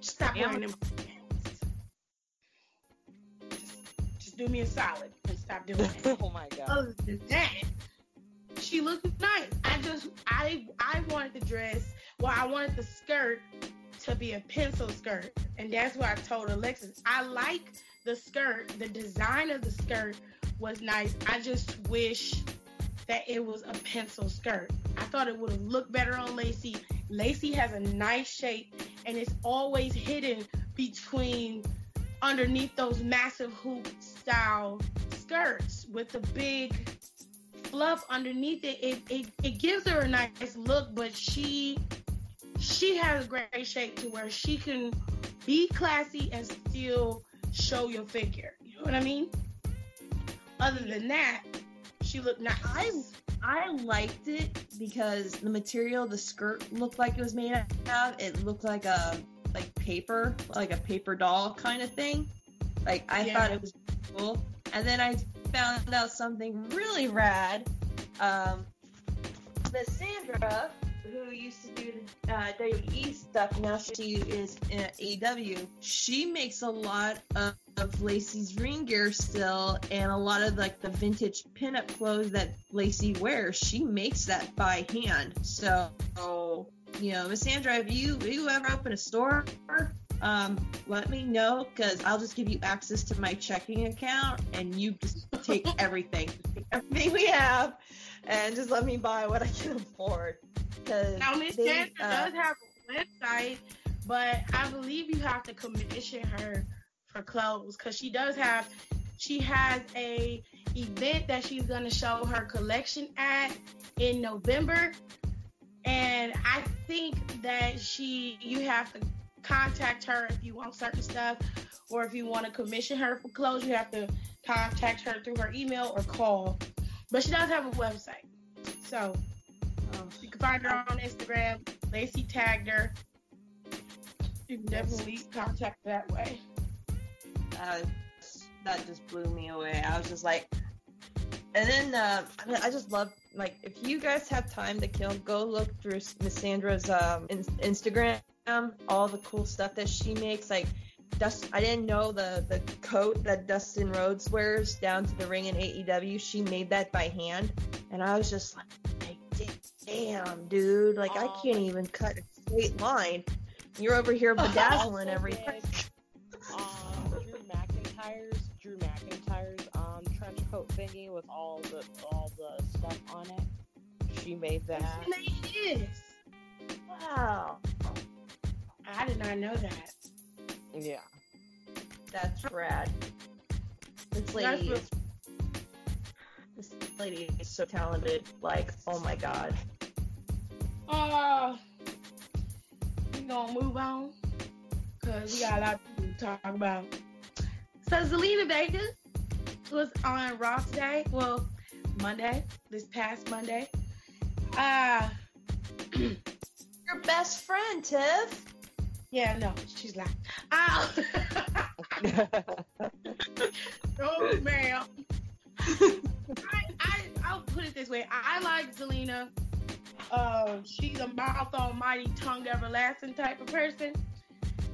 just stop Yeah. wearing them hats. Just, just do me a solid and stop doing it. oh my god. Other than that, she looked nice. I just I I wanted the dress. Well, I wanted the skirt to be a pencil skirt, and that's why I told Alexis I like the skirt. The design of the skirt was nice. I just wish that it was a pencil skirt. I thought it would have looked better on Lacey. Lacey has a nice shape, and it's always hidden between underneath those massive hoop style skirts with the big fluff underneath it. It, it it gives her a nice look, but she she has a great shape to where she can be classy and still show your figure. You know what I mean? Other than that, she looked nice. I I liked it because the material the skirt looked like it was made out of. It looked like a like paper, like a paper doll kind of thing. Like I Yeah. thought it was cool. And then I found out something really rad. Um, Miss Sandra, who used to do the uh, WWE stuff, now she is in AEW. She makes a lot of, of Lacey's ring gear still, and a lot of like the vintage pinup clothes that Lacey wears. She makes that by hand. So, you know, Miss Sandra, if you if you ever open a store, um, let me know because I'll just give you access to my checking account, and you just take everything, everything we have, and just let me buy what I can afford. Now, Miss they, uh, does have a website, but I believe you have to commission her for clothes because she does have. She has a event that she's gonna show her collection at in November, and I think that she you have to contact her if you want certain stuff, or if you want to commission her for clothes, you have to contact her through her email or call. But she does have a website, so. oh, You can find her on Instagram. Lacey tagged her. You can definitely contact her that way. that, that just blew me away. I was just like, and then uh, I, mean, I just love like if you guys have time to kill, go look through Miss Sandra's um, in- Instagram, all the cool stuff that she makes. Like, Dust, I didn't know the the coat that Dustin Rhodes wears down to the ring in AEW. She made that by hand, and I was just like, like damn, dude, like I Oh. can't even cut a straight line. You're over here bedazzling Also everything. um, Drew McIntyre's Drew McIntyre's um trench coat thingy with all the all the stuff on it. She made that. It is. Wow. I did not know that. Yeah. That's rad. This That's lady what- is this lady is so talented. Like, oh my god. Uh, we gonna move on because we got a lot to talk about. So Zelina Vega was on Raw today. Well, Monday, this past Monday. Uh, Your best friend, Tiff. Yeah, no, she's like, uh, oh ma'am. I, I, I'll put it this way. I, I like Zelina. Uh, she's a mouth almighty, tongue everlasting type of person,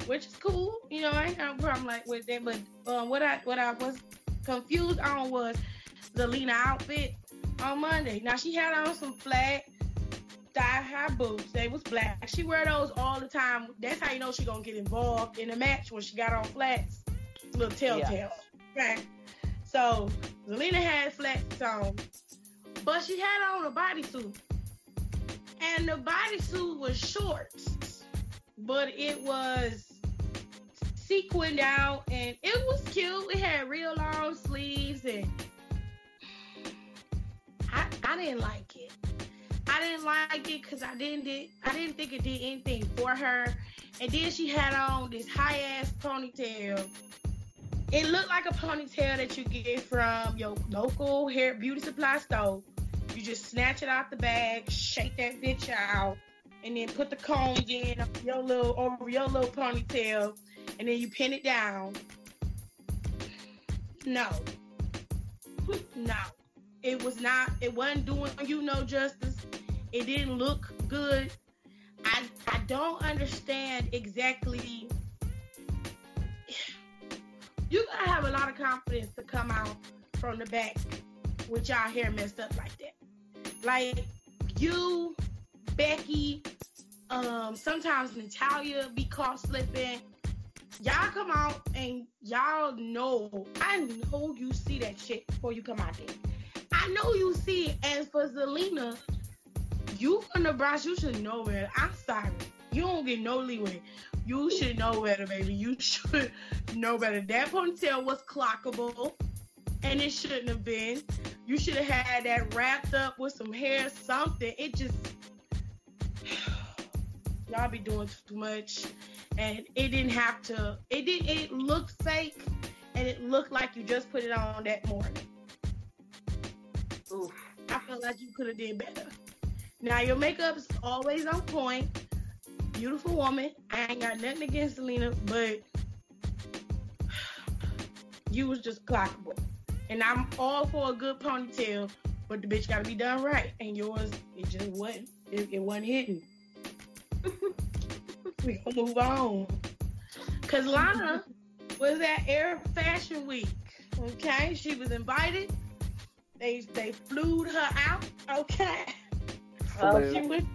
which is cool. You know, I ain't got no problem like with it. But um, what I what I was confused on was Zelina outfit on Monday. Now she had on some flat thigh high boots. They was black. She wear those all the time. That's how you know she gonna get involved in a match when she got on flats. Little telltale. Okay. So Zelina had flats on, but she had on a bodysuit, and the bodysuit was shorts, but it was sequined out, and it was cute. It had real long sleeves, and I I didn't like it. Didn't like it because I didn't did, I didn't think it did anything for her, and then she had on this high ass ponytail. It looked like a ponytail that you get from your local hair beauty supply store. You just snatch it out the bag, shake that bitch out, and then put the combs in your little over your little ponytail, and then you pin it down, No. No. It was not, it wasn't doing you no justice. It didn't look good. I I don't understand exactly. You gotta have a lot of confidence to come out from the back with y'all hair messed up like that. Like you, Becky, um, sometimes Natalya be caught slipping. Y'all come out and y'all know. I know you see that shit before you come out there. I know you see it. As for You from the Nebraska, you should know better. I'm sorry. You don't get no leeway. You should know better, baby. You should know better. That ponytail was clockable, and it shouldn't have been. You should have had that wrapped up with some hair, something. It just y'all be doing too much, and it didn't have to. It didn't. It looked fake, and it looked like you just put it on that morning. Oof. I feel like you could have did better. Now your makeup is always on point. Beautiful woman. I ain't got nothing against Zelina, but you was just clockable. And I'm all for a good ponytail, but the bitch gotta be done right. And yours, it just wasn't. It, it wasn't hitting. we gonna move on. Cause Lana was at Arab Fashion Week. Okay, she was invited. They they flew her out. Okay. Well, She went,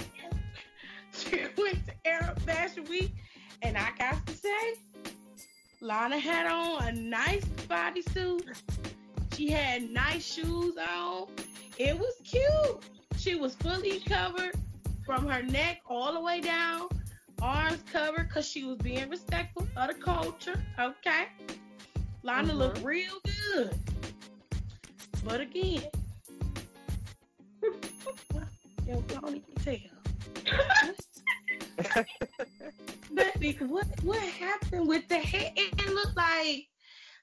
she went to Arab Fashion Week, and I got to say, Lana had on a nice bodysuit. She had nice shoes on. It was cute. She was fully covered from her neck all the way down, arms covered because she was being respectful of the culture. Okay. Lana Mhm. looked real good. But again, yo. Baby, what what happened with the hair? It, it looked like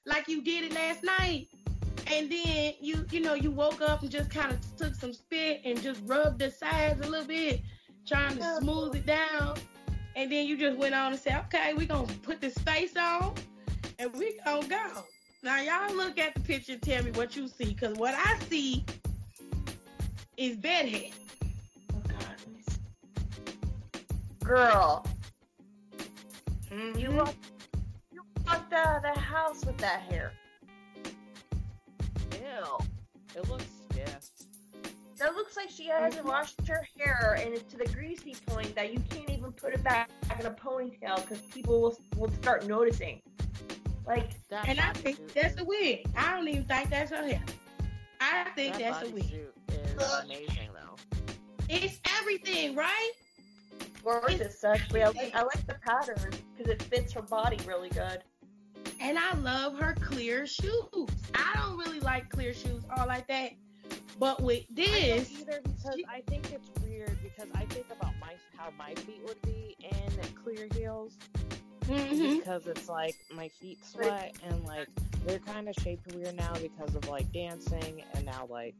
like you did it last night, and then you you know you woke up and just kind of took some spit and just rubbed the sides a little bit, trying to smooth it down, and then you just went on and said, okay, we're gonna put this face on, and we gonna go. Now y'all look at the picture and tell me what you see, cause what I see is bedhead. Girl, Mhm. you walked, you walked out of the house with that hair. Ew. It looks yeah. That looks like she hasn't washed her hair and it's to the greasy point that you can't even put it back in a ponytail because people will, will start noticing. Like, That And I think bodysuit that's is- a wig. I don't even think that's her hair. I think that that's a wig. bodysuit is amazing though. It's everything, right? Gorgeous, actually. I like, I like the pattern because it fits her body really good. And I love her clear shoes. I don't really like clear shoes all like that. But with I this, don't either because she- I think it's weird because I think about my how my feet would be in clear heels mhm. because it's like my feet sweat and like they're kind of shaped weird now because of like dancing and now like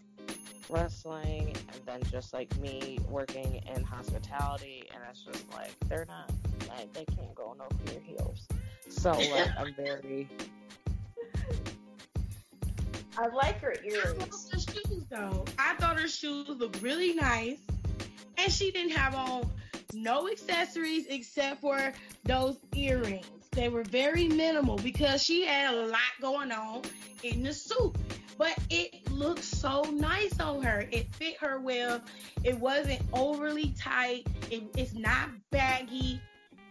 wrestling and then just like me working in hospitality and it's just like they're not like they can't go no clear heels. So like I'm very I like her I earrings. love her shoes though. I thought her shoes looked really nice. And she didn't have on no accessories except for those earrings. They were very minimal because she had a lot going on in the suit. But it looked so nice on her. It fit her well. It wasn't overly tight. It, it's not baggy.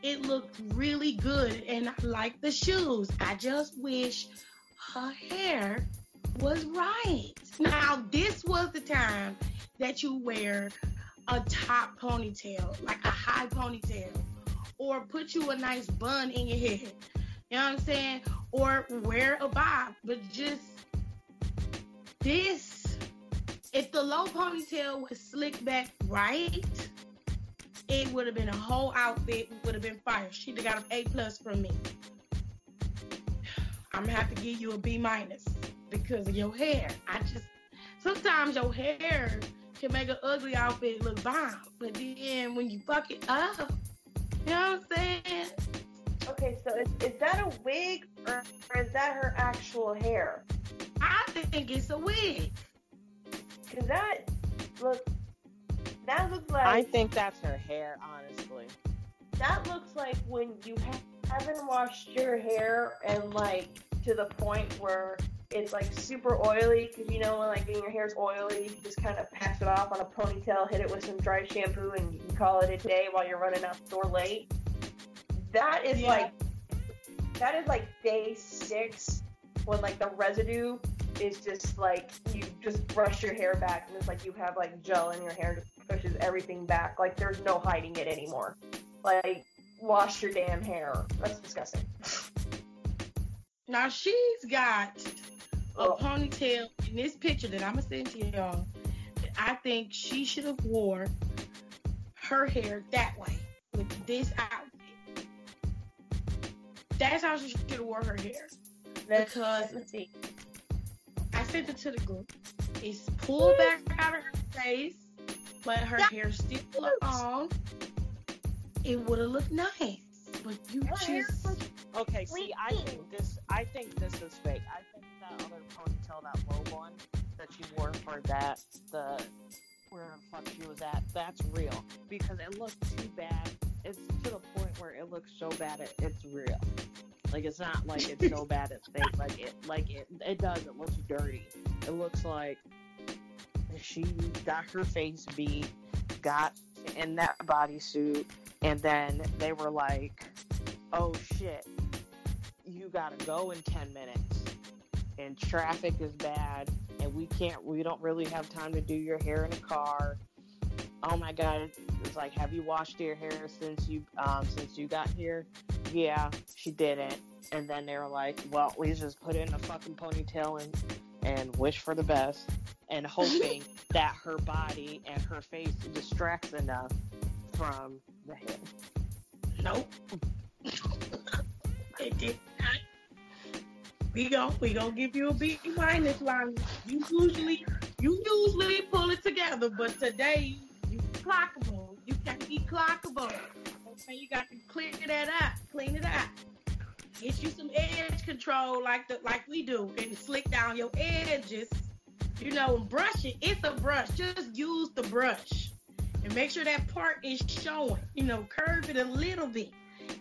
It looked really good. And I like the shoes. I just wish her hair was right. Now, this was the time that you wear a top ponytail, like a high ponytail, or put you a nice bun in your head. You know what I'm saying? Or wear a bob. But just this, if the low ponytail was slicked back right, it would have been a whole outfit, would have been fire. She'd have got an A plus from me. I'm gonna have to give you a B minus because of your hair. I just sometimes your hair can make an ugly outfit look bomb, but then when you fuck it up, you know what I'm saying? Okay, so is, is that a wig or, or is that her actual hair? I think it's a wig. Cause that look, that looks like I think that's her hair, honestly. that looks like when you ha- haven't washed your hair and like to the point where it's like super oily because you know when like when your hair's oily you can just kind of pass it off on a ponytail hit it with some dry shampoo and you can call it a day while you're running out the door late. That is Yeah. like that is like day six when like the residue is just like you just brush your hair back and it's like you have like gel in your hair just pushes everything back. Like there's no hiding it anymore. Like wash your damn hair. That's disgusting. Now she's got a Oh. ponytail in this picture that I'm gonna send to y'all. I think she should have wore her hair that way with this outfit. That's how she should have wore her hair. Let's- Because- let's see I sent it to the group. It's pulled back out of her face, but her hair still long. It would have looked nice, but you Her just Okay, see, I think this. I think this is fake. I think that other ponytail, that low one that she wore for that, the where the fuck she was at, that's real because it looks too bad. It's to the point where it looks so bad it, it's real. Like it's not like it's so bad it's fake. Like it, like it, it does. It looks dirty. It looks like she got her face beat, got in that bodysuit, and then they were like, "Oh shit, you gotta go in 10 minutes. And traffic is bad and we can't we don't really have time to do your hair in a car. Oh my god it's like have you washed your hair since you um since you got here? Yeah she didn't. And then they were like well we just put in a fucking ponytail and and wish for the best and hoping that her body and her face distracts enough from the hair. Nope. it did. We gon' we gonna give you a B minus line. You usually you usually pull it together, but today you clockable. You can't be clockable. Okay, you got to clear that up, clean it up. Get you some edge control like the like we do, and slick down your edges. You know, and brush it. It's a brush. Just use the brush and make sure that part is showing. You know, curve it a little bit,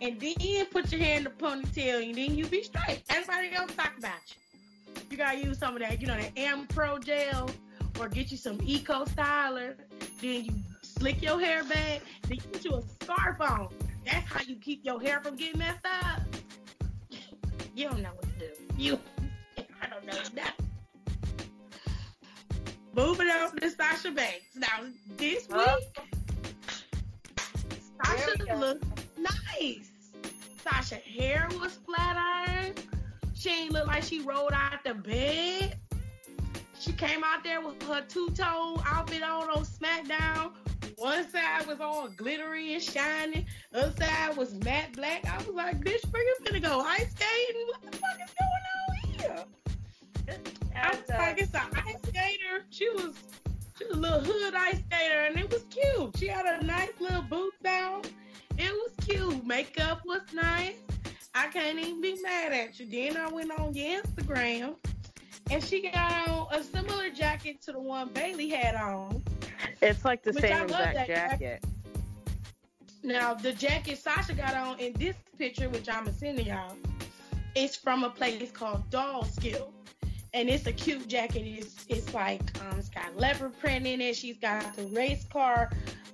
and then put your hair in the ponytail, and then you be straight. Everybody else talk about you. You gotta use some of that, you know, that Ampro gel, or get you some Eco Styler. Then you slick your hair back. Then you put you a scarf on. That's how you keep your hair from getting messed up. You don't know what to do. You, I don't know that. Moving on to Sasha Banks. Now, this oh. week, Huh? Sasha There we go. looked nice. Sasha hair was flat iron. She ain't look like she rolled out the bed. She came out there with her two-tone outfit on on SmackDown. One side was all glittery and shiny. Other side was matte black. I was like, bitch, where you finna go ice skating? What the fuck is going on here? I was like, it's an ice skater. She was, she was a little hood ice skater, and it was cute. She had a nice little boots on. It was cute. Makeup was nice. I can't even be mad at you. Then I went on your Instagram, and she got on a similar jacket to the one Bayley had on. it's like the same exact that jacket Now, the jacket Sasha got on in this picture, which I'm gonna send to y'all, is from a place called Dolls Kill. And it's a cute jacket. It's it's like um it's got leopard print in it. She's got the race car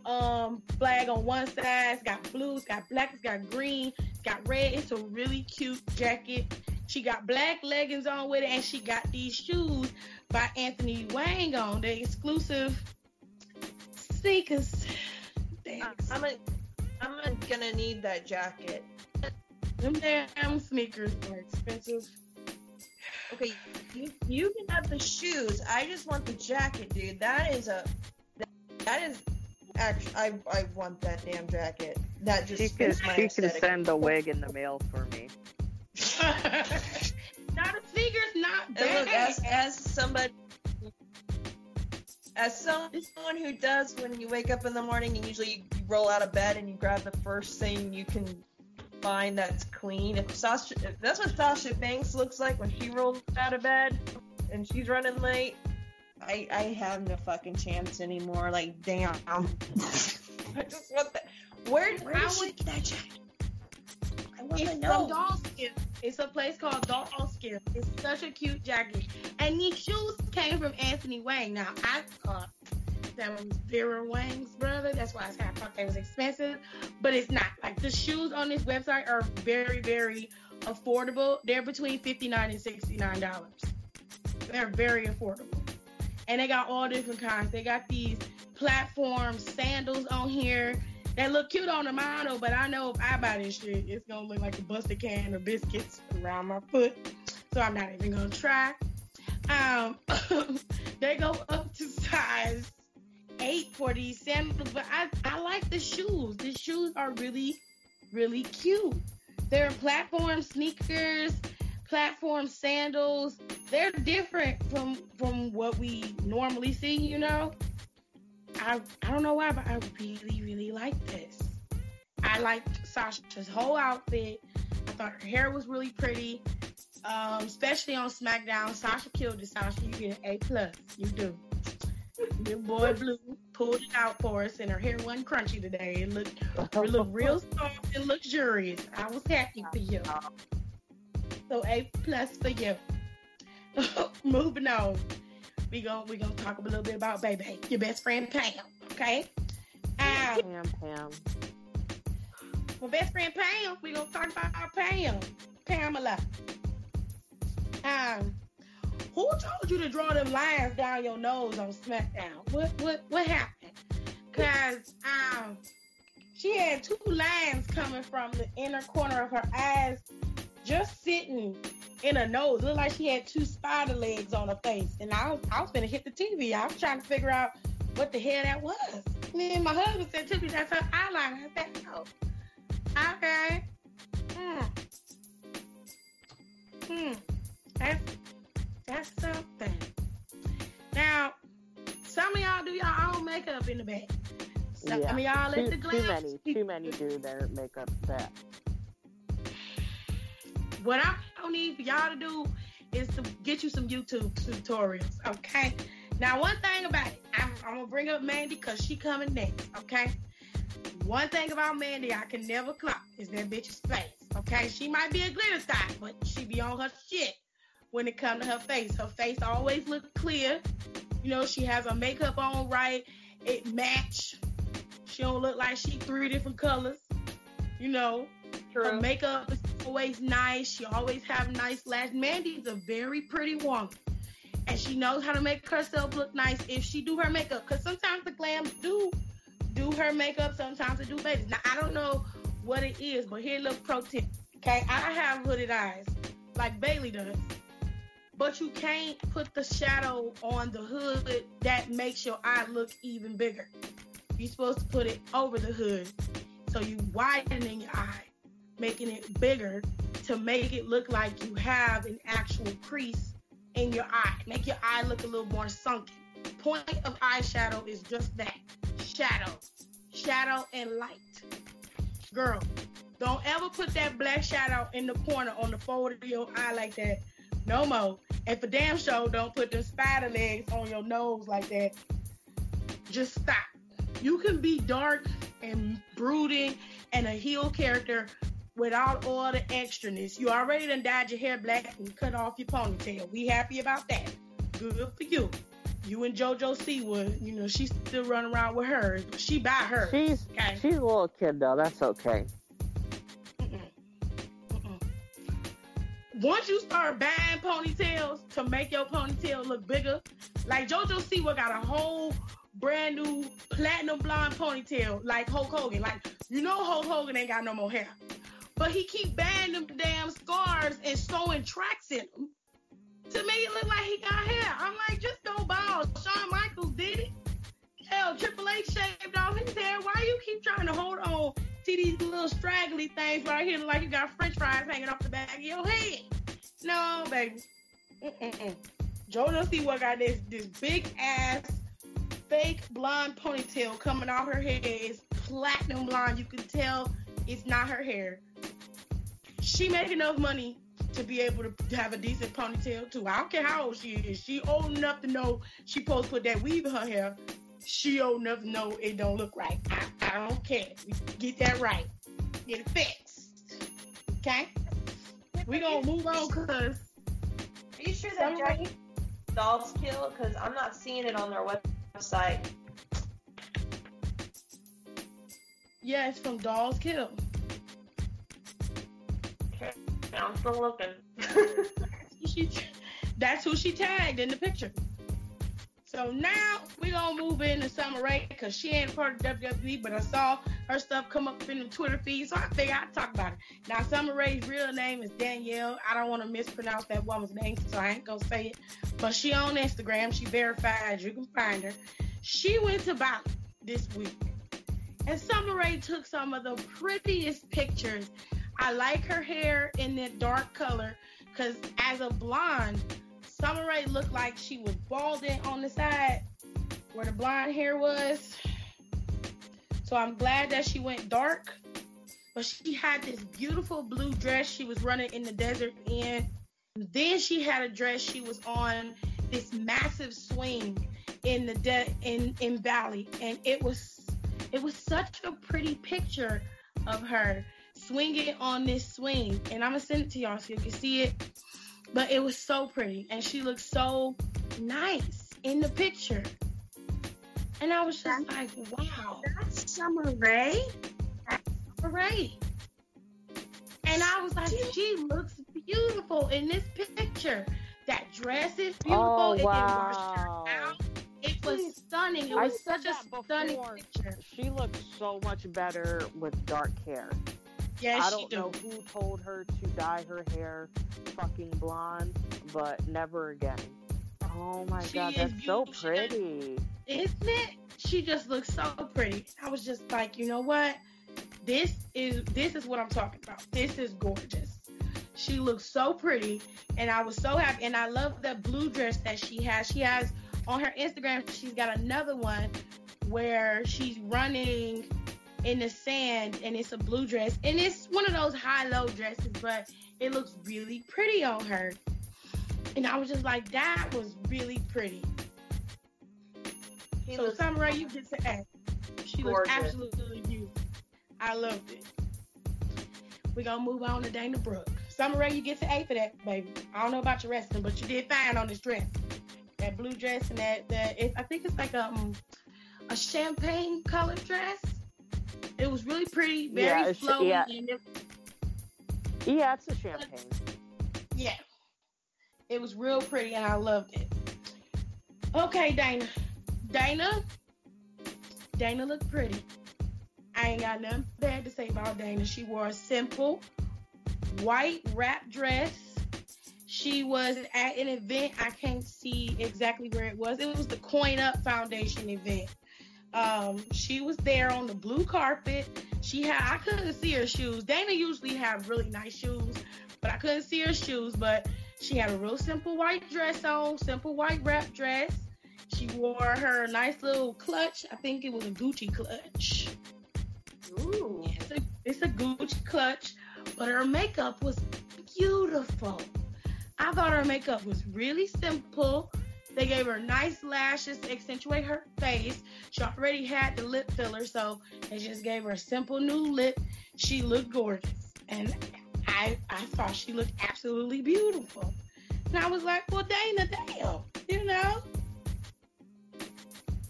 um flag on one side, it's got blue, it's got black, it's got green, it's got red. It's a really cute jacket. She got black leggings on with it, and she got these shoes by Anthony Wang on, the exclusive sneakers. Thanks. I'm, a, I'm gonna need that jacket. Them damn sneakers are expensive. Okay, you, you can have the shoes. I just want the jacket, dude. That is a that is actually I I want that damn jacket. That just She can fits my she can aesthetic. send the wig in the mail for me. now the sneakers not And bad. look, as as somebody as someone who does when you wake up in the morning and usually you, you roll out of bed and you grab the first thing you can find that's clean. If Sasha, if that's what Sasha Banks looks like when she rolls out of bed, and she's running late, I I have no fucking chance anymore. Like, damn. I just want that. Where where I did she would- that jacket? I want It's to from know. Doll Skin. It's a place called Dollskin. It's such a cute jacket. And these shoes came from Anthony Wang. Now, I thought that was Vera Wang's brother. That's why I said I thought they was expensive. But it's not. Like, the shoes on this website are very, very affordable. They're between 59 and $69. They're very affordable. And they got all different kinds. They got these platform sandals on here that look cute on the model, but I know if I buy this shit, it's gonna look like a busted can of biscuits around my foot. So I'm not even gonna try. Um, they go up to size eight for these sandals, but I, I like the shoes. The shoes are really, really cute. They're platform sneakers, platform sandals. They're different from from what we normally see, you know. I I don't know why, but I really, really like this. I liked Sasha's whole outfit. I thought her hair was really pretty. Um, especially on SmackDown. Sasha killed it, Sasha. You get an A plus. You do. Your boy Blue pulled it out for us and her hair wasn't crunchy today. It looked it looked real soft and luxurious. I was happy for you. So A plus for you. Moving on. We gon' we gonna talk a little bit about baby, your best friend Pam. Okay. Um, Pam, Pam. my best friend Pam. We gonna talk about our Pam, Pamela. Um, who told you to draw them lines down your nose on SmackDown? What what what happened? Cause um, she had two lines coming from the inner corner of her eyes, just sitting in her nose. Looked like she had two spider legs on her face. And I was I was gonna hit the TV. I was trying to figure out what the hell that was. And then my husband said to me, "That's her eyeliner." I said, "Oh, okay." Hmm. Hmm. That's that's something. Now, some of y'all do y'all own makeup in the back. Some Yeah. of y'all let Too, the too many, too many do their makeup that. What I don't need for y'all to do is to get you some YouTube tutorials, okay? Now, one thing about it, I'm, I'm gonna bring up Mandy because she coming next, okay? One thing about Mandy I can never clock is that bitch's face, okay? She might be a glitter thot, but she be on her shit when it come to her face. Her face always look clear. You know, she has her makeup on right. It match. She don't look like she three different colors. You know, her True. makeup is always nice. She always have nice lashes. Mandy's a very pretty woman. And she knows how to make herself look nice if she do her makeup. Cause sometimes the glams do do her makeup, sometimes they do babies. Now I don't know what it is, but here look pro tip. Okay, I have hooded eyes like Bayley does. But you can't put the shadow on the hood that makes your eye look even bigger. You're supposed to put it over the hood. So you widening your eye, making it bigger to make it look like you have an actual crease in your eye. Make your eye look a little more sunken. Point of eyeshadow is just that. Shadow. Shadow and light. Girl, don't ever put that black shadow in the corner on the fold of your eye like that. No more. And for damn sure, don't put the spider legs on your nose like that. Just stop. You can be dark and brooding and a heel character without all the extraness. You already done dyed your hair black and cut off your ponytail. We happy about that. Good for you. You and JoJo Siwa, you know, she's still running around with hers, but she by her. She's Okay. she's a little kid though. That's okay. Mm-mm. Mm-mm. Once you start buying ponytails to make your ponytail look bigger, like JoJo Siwa got a whole brand new platinum blonde ponytail, like Hulk Hogan. Like you know Hulk Hogan ain't got no more hair, but he keep buying them damn scars and sewing tracks in them to me, it look like he got hair. I'm like, just go bald. Shawn Michaels did it. Hell, Triple H shaved off his hair. Why you keep trying to hold on to these little straggly things right here like you got french fries hanging off the back of your head? No, baby. Mm-mm-mm. JoJo Siwa got this this big ass fake blonde ponytail coming off her head. It's platinum blonde. You can tell it's not her hair. She made enough money to be able to have a decent ponytail too. I don't care how old she is. She old enough to know she supposed to put that weave in her hair. She old enough to know it don't look right. I, I don't care. Get that right. Get it fixed. Okay? We gonna move on cause Are you sure that Samurai- Jack Dolls Kill? Because I'm not seeing it on their website. Yeah, it's from Dolls Kill. Okay, I'm still looking. She, that's who she tagged in the picture. So now we gonna move into Summer Rae because she ain't part of WWE, but I saw her stuff come up in the Twitter feed, so I figured I'd talk about it. Now Summer Rae's real name is Danielle. I don't want to mispronounce that woman's name, so I ain't gonna say it. But she on Instagram, she verified. You can find her. She went to Bali this week, and Summer Rae took some of the prettiest pictures. I like her hair in that dark color because as a blonde, Summer Rae looked like she was balding on the side where the blonde hair was. So I'm glad that she went dark. But she had this beautiful blue dress she was running in the desert in. Then she had a dress she was on this massive swing in the de- in in Bali, and it was it was such a pretty picture of her swinging on this swing. And I'm gonna send it to y'all so you can see it. But it was so pretty, and she looked so nice in the picture. And I was just like, wow, That's Summer Rae. all right. And I was like, she looks beautiful in this picture. That dress is beautiful. Oh, it didn't wash her oh, wow. out. It was stunning. It I was said such a that stunning before. picture. She looks so much better with dark hair. Yes, I don't do. know who told her to dye her hair fucking blonde, but never again. Oh my She god, is that's so beautiful. She pretty. isn't it? She just looks so pretty. I was just like, you know what? This is this is what I'm talking about. This is gorgeous. She looks so pretty, and I was so happy. And I love the blue dress that she has. She has on her Instagram. She's got another one where she's running in the sand, and it's a blue dress, and it's one of those high-low dresses, but it looks really pretty on her. And I was just like, that was really pretty. She So Summer Rae, you get to act. She looks absolutely beautiful. I loved it. We're gonna move on to Dana Brooke. Summer Rae, you get to A for that, baby. I don't know about your wrestling, but you did fine on this dress. That blue dress and that that it, I think it's like a um, a champagne colored dress. It was really pretty, very Yeah, flowy, yeah. and it, Yeah, it's a champagne. yeah, it was real pretty, and I loved it. Okay, Dana. Dana. Dana looked pretty. I ain't got nothing bad to say about Dana. She wore a simple white wrap dress. She was at an event. I can't see exactly where it was. It was the Coin Up Foundation event. Um, she was there on the blue carpet. She had I couldn't see her shoes. Dana usually have really nice shoes, but I couldn't see her shoes. But she had a real simple white dress on, simple white wrap dress. She wore her nice little clutch. I think it was a Gucci clutch. Ooh. It's a, it's a Gucci clutch, but her makeup was beautiful. I thought her makeup was really simple. They gave her nice lashes to accentuate her face. She already had the lip filler, so they just gave her a simple new lip. She looked gorgeous, and I I thought she looked absolutely beautiful. And I was like, well, Dana, damn, you know.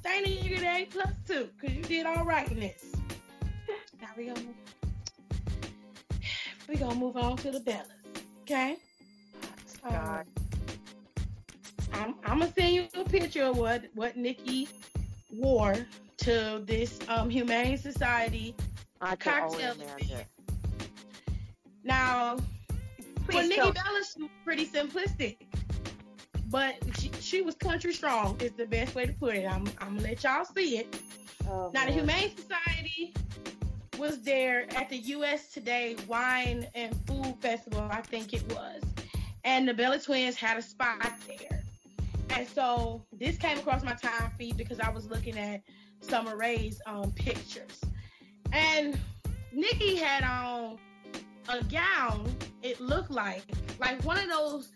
Dana, you get an A plus two, because you did all right in this. Now we gonna we gonna move on to the Bellas, okay? Um, God. I'm I'm gonna send you a picture of what what Nikki wore to this um Humane Society. I Cocktail. Now, for Please Nikki don't. Bella, she was pretty simplistic, but she, she was country strong. Is the best way to put it. I'm I'm gonna let y'all see it. Oh, Now, the. Humane Society was there at the U.S. Today Wine and Food Festival, I think it was. And the Bella Twins had a spot there. And so this came across my time feed because I was looking at Summer Rae's um, pictures. And Nikki had on a gown. It looked like like one of those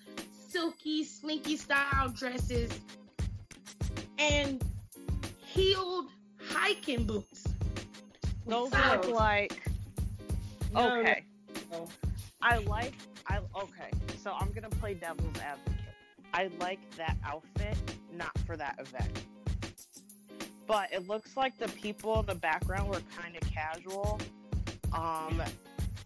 silky, slinky style dresses, and heeled hiking boots. Those look like No, okay. no. I like I okay. So I'm gonna play devil's advocate. I like that outfit, not for that event. But it looks like the people in the background were kind of casual. Um,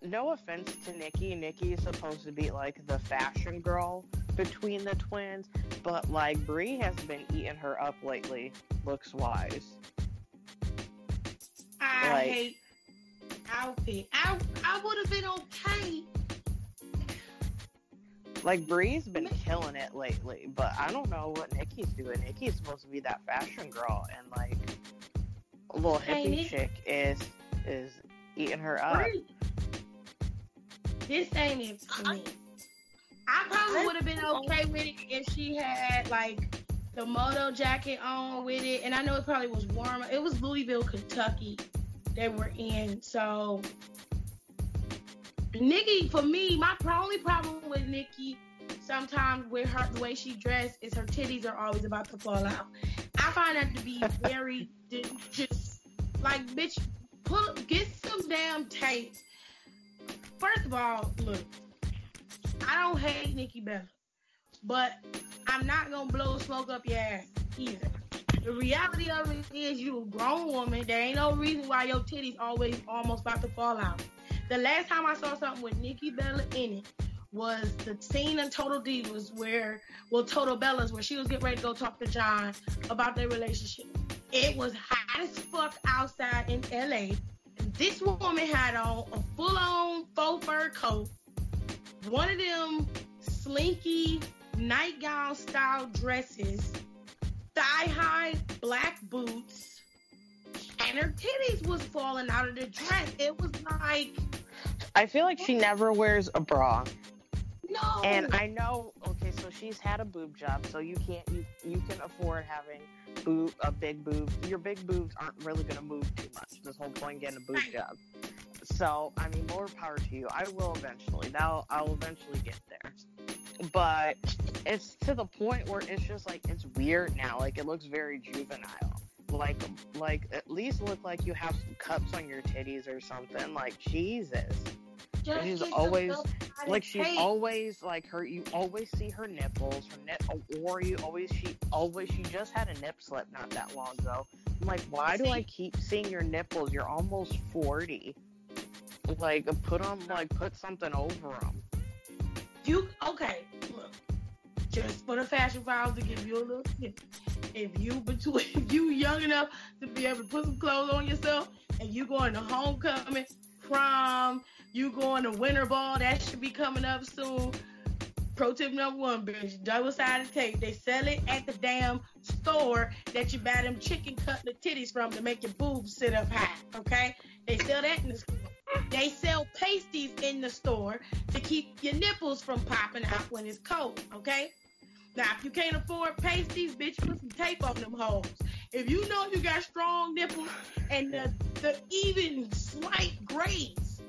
no offense to Nikki. Nikki is supposed to be like the fashion girl between the twins, but like Brie has been eating her up lately, looks wise. I Like- hate outfit. I I would have been okay. Like Brie's been killing it lately, but I don't know what Nikki's doing. Nikki's supposed to be that fashion girl, and like a little hippie Nick- chick is is eating her up. Free. This ain't it for me. I probably would have been okay with it if she had like the moto jacket on with it, and I know it probably was warm. It was Louisville, Kentucky, they were in. So Nikki, for me, my only problem with Nikki sometimes with her the way she dressed is her titties are always about to fall out. I find that to be very just like bitch. Put get some damn tape. First of all, look, I don't hate Nikki Bella, but I'm not gonna blow smoke up your ass either. The reality of it is you a grown woman. There ain't no reason why your titties always almost about to fall out. The last time I saw something with Nikki Bella in it was the scene in Total Divas where, well, Total Bellas, where she was getting ready to go talk to John about their relationship. It was hot as fuck outside in LA. This woman had on a full on faux fur coat, one of them slinky nightgown style dresses, thigh high black boots, and her titties was falling out of the dress. It was like, I feel like she never wears a bra, no. and I know. Okay, so she's had a boob job, so you can't you you can afford having boob a big boob. Your big boobs aren't really gonna move too much. This whole point getting a boob Right. job. So I mean, more power to you. I will eventually. Now I'll eventually get there. But it's to the point where it's just like it's weird now. Like it looks very juvenile. Like like at least look like you have some cups on your titties or something. Like Jesus. Just she's always- yourself out of like she's tape. always like her you always see her nipples her nip or you always she always she just had a nip slip not that long ago i'm like why do i keep seeing your nipples you're almost 40 like put on like put something over them You okay? Look, just for the fashion files to give you a little tip. If you between you young enough to be able to put some clothes on yourself, and you going to homecoming, prom, you going to winter ball, that should be coming up soon. Pro tip number one, bitch, double sided tape. They sell it at the damn store that you buy them chicken cutlet titties from to make your boobs sit up high. Okay? They sell that in the store. They sell pasties in the store to keep your nipples from popping out when it's cold, okay? Now, if you can't afford pasties, bitch, put some tape on them holes. If you know you got strong nipples and the, the even slight grays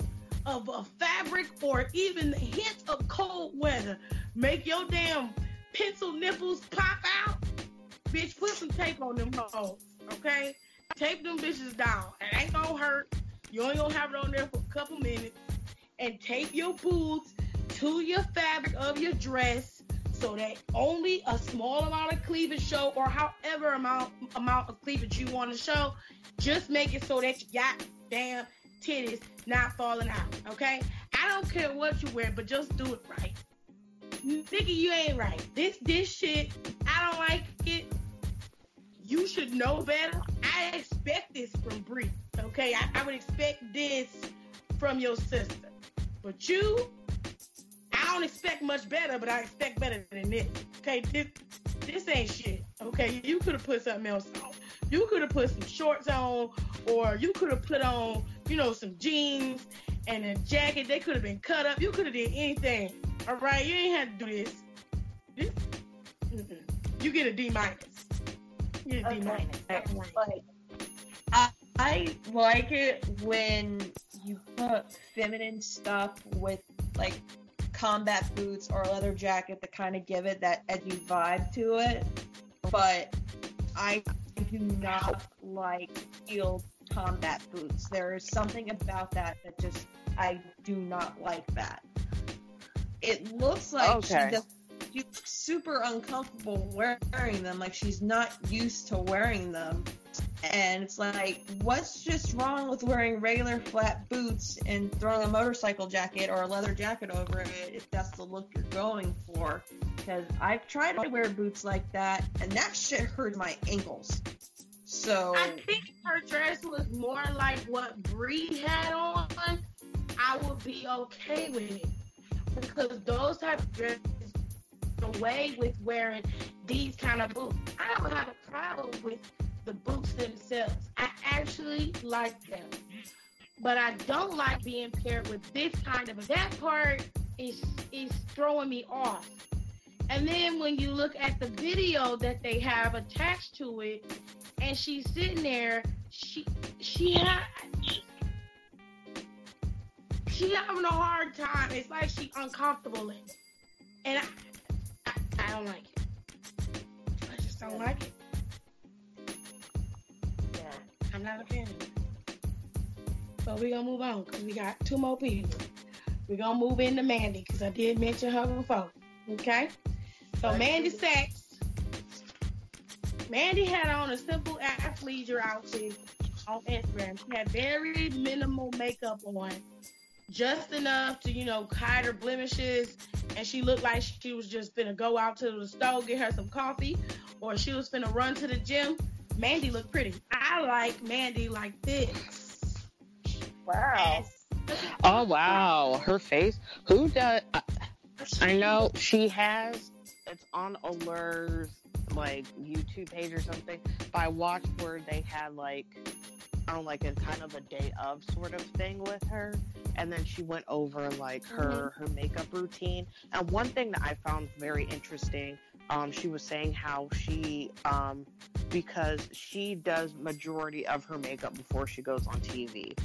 of a fabric or even the hint of cold weather make your damn pencil nipples pop out, bitch, put some tape on them holes, okay? Tape them bitches down. It ain't gonna hurt. You only gonna have it on there for a couple minutes. And tape your boots to your fabric of your dress so that only a small amount of cleavage show or however amount amount of cleavage you want to show. Just make it so that you got damn titties not falling out. Okay? I don't care what you wear, but just do it right. Nigga, you ain't right. This this shit, I don't like it. You should know better. I expect this from Brie. Okay, I, I would expect this from your sister. But you, don't expect much better, but I expect better than this. Okay, this this ain't shit. Okay, you could have put something else on. You could have put some shorts on, or you could have put on, you know, some jeans and a jacket. They could have been cut up. You could have did anything. All right, you ain't had to do this. This, mm-mm. you get a D minus. You get a D Okay. minus. Like, I, I like it when you put feminine stuff with like combat boots or a leather jacket to kind of give it that edgy vibe to it. But I do not like heeled combat boots. There is something about that that just I do not like that. It looks like Okay. she does she's super uncomfortable wearing them, like she's not used to wearing them. And it's like, what's just wrong with wearing regular flat boots and throwing a motorcycle jacket or a leather jacket over it if that's the look you're going for? Because I've tried to wear boots like that, and that shit hurt my ankles. So I think her dress was more like what Brie had on, I would be okay with it. Because those type of dresses away with wearing these kind of boots. I don't have a problem with the boots themselves. I actually like them. But I don't like being paired with this kind of that part is is throwing me off. And then when you look at the video that they have attached to it, and she's sitting there, she she she having a hard time. It's like she uncomfortable in it, and I, I, I don't like it. I just don't like it. I'm not a fan. But we're gonna move on because we got two more people. We're gonna move into Mandy because I did mention her before. Okay? So. Mandy Sachs. Mandy had on a simple athleisure outfit on Instagram. She had very minimal makeup on. Just enough to, you know, hide her blemishes. And she looked like she was just gonna go out to the store, get her some coffee, or she was gonna run to the gym. Mandy looked pretty. I like Mandy like this. Wow. Oh wow, her face. Who does? I, I know she has. It's on Allure's like YouTube page or something. But I watched where they had like, I don't like a kind of a day of sort of thing with her, and then she went over like her mm-hmm. her makeup routine. And one thing that I found very interesting, um, she was saying how she um because she does majority of her makeup before she goes on TV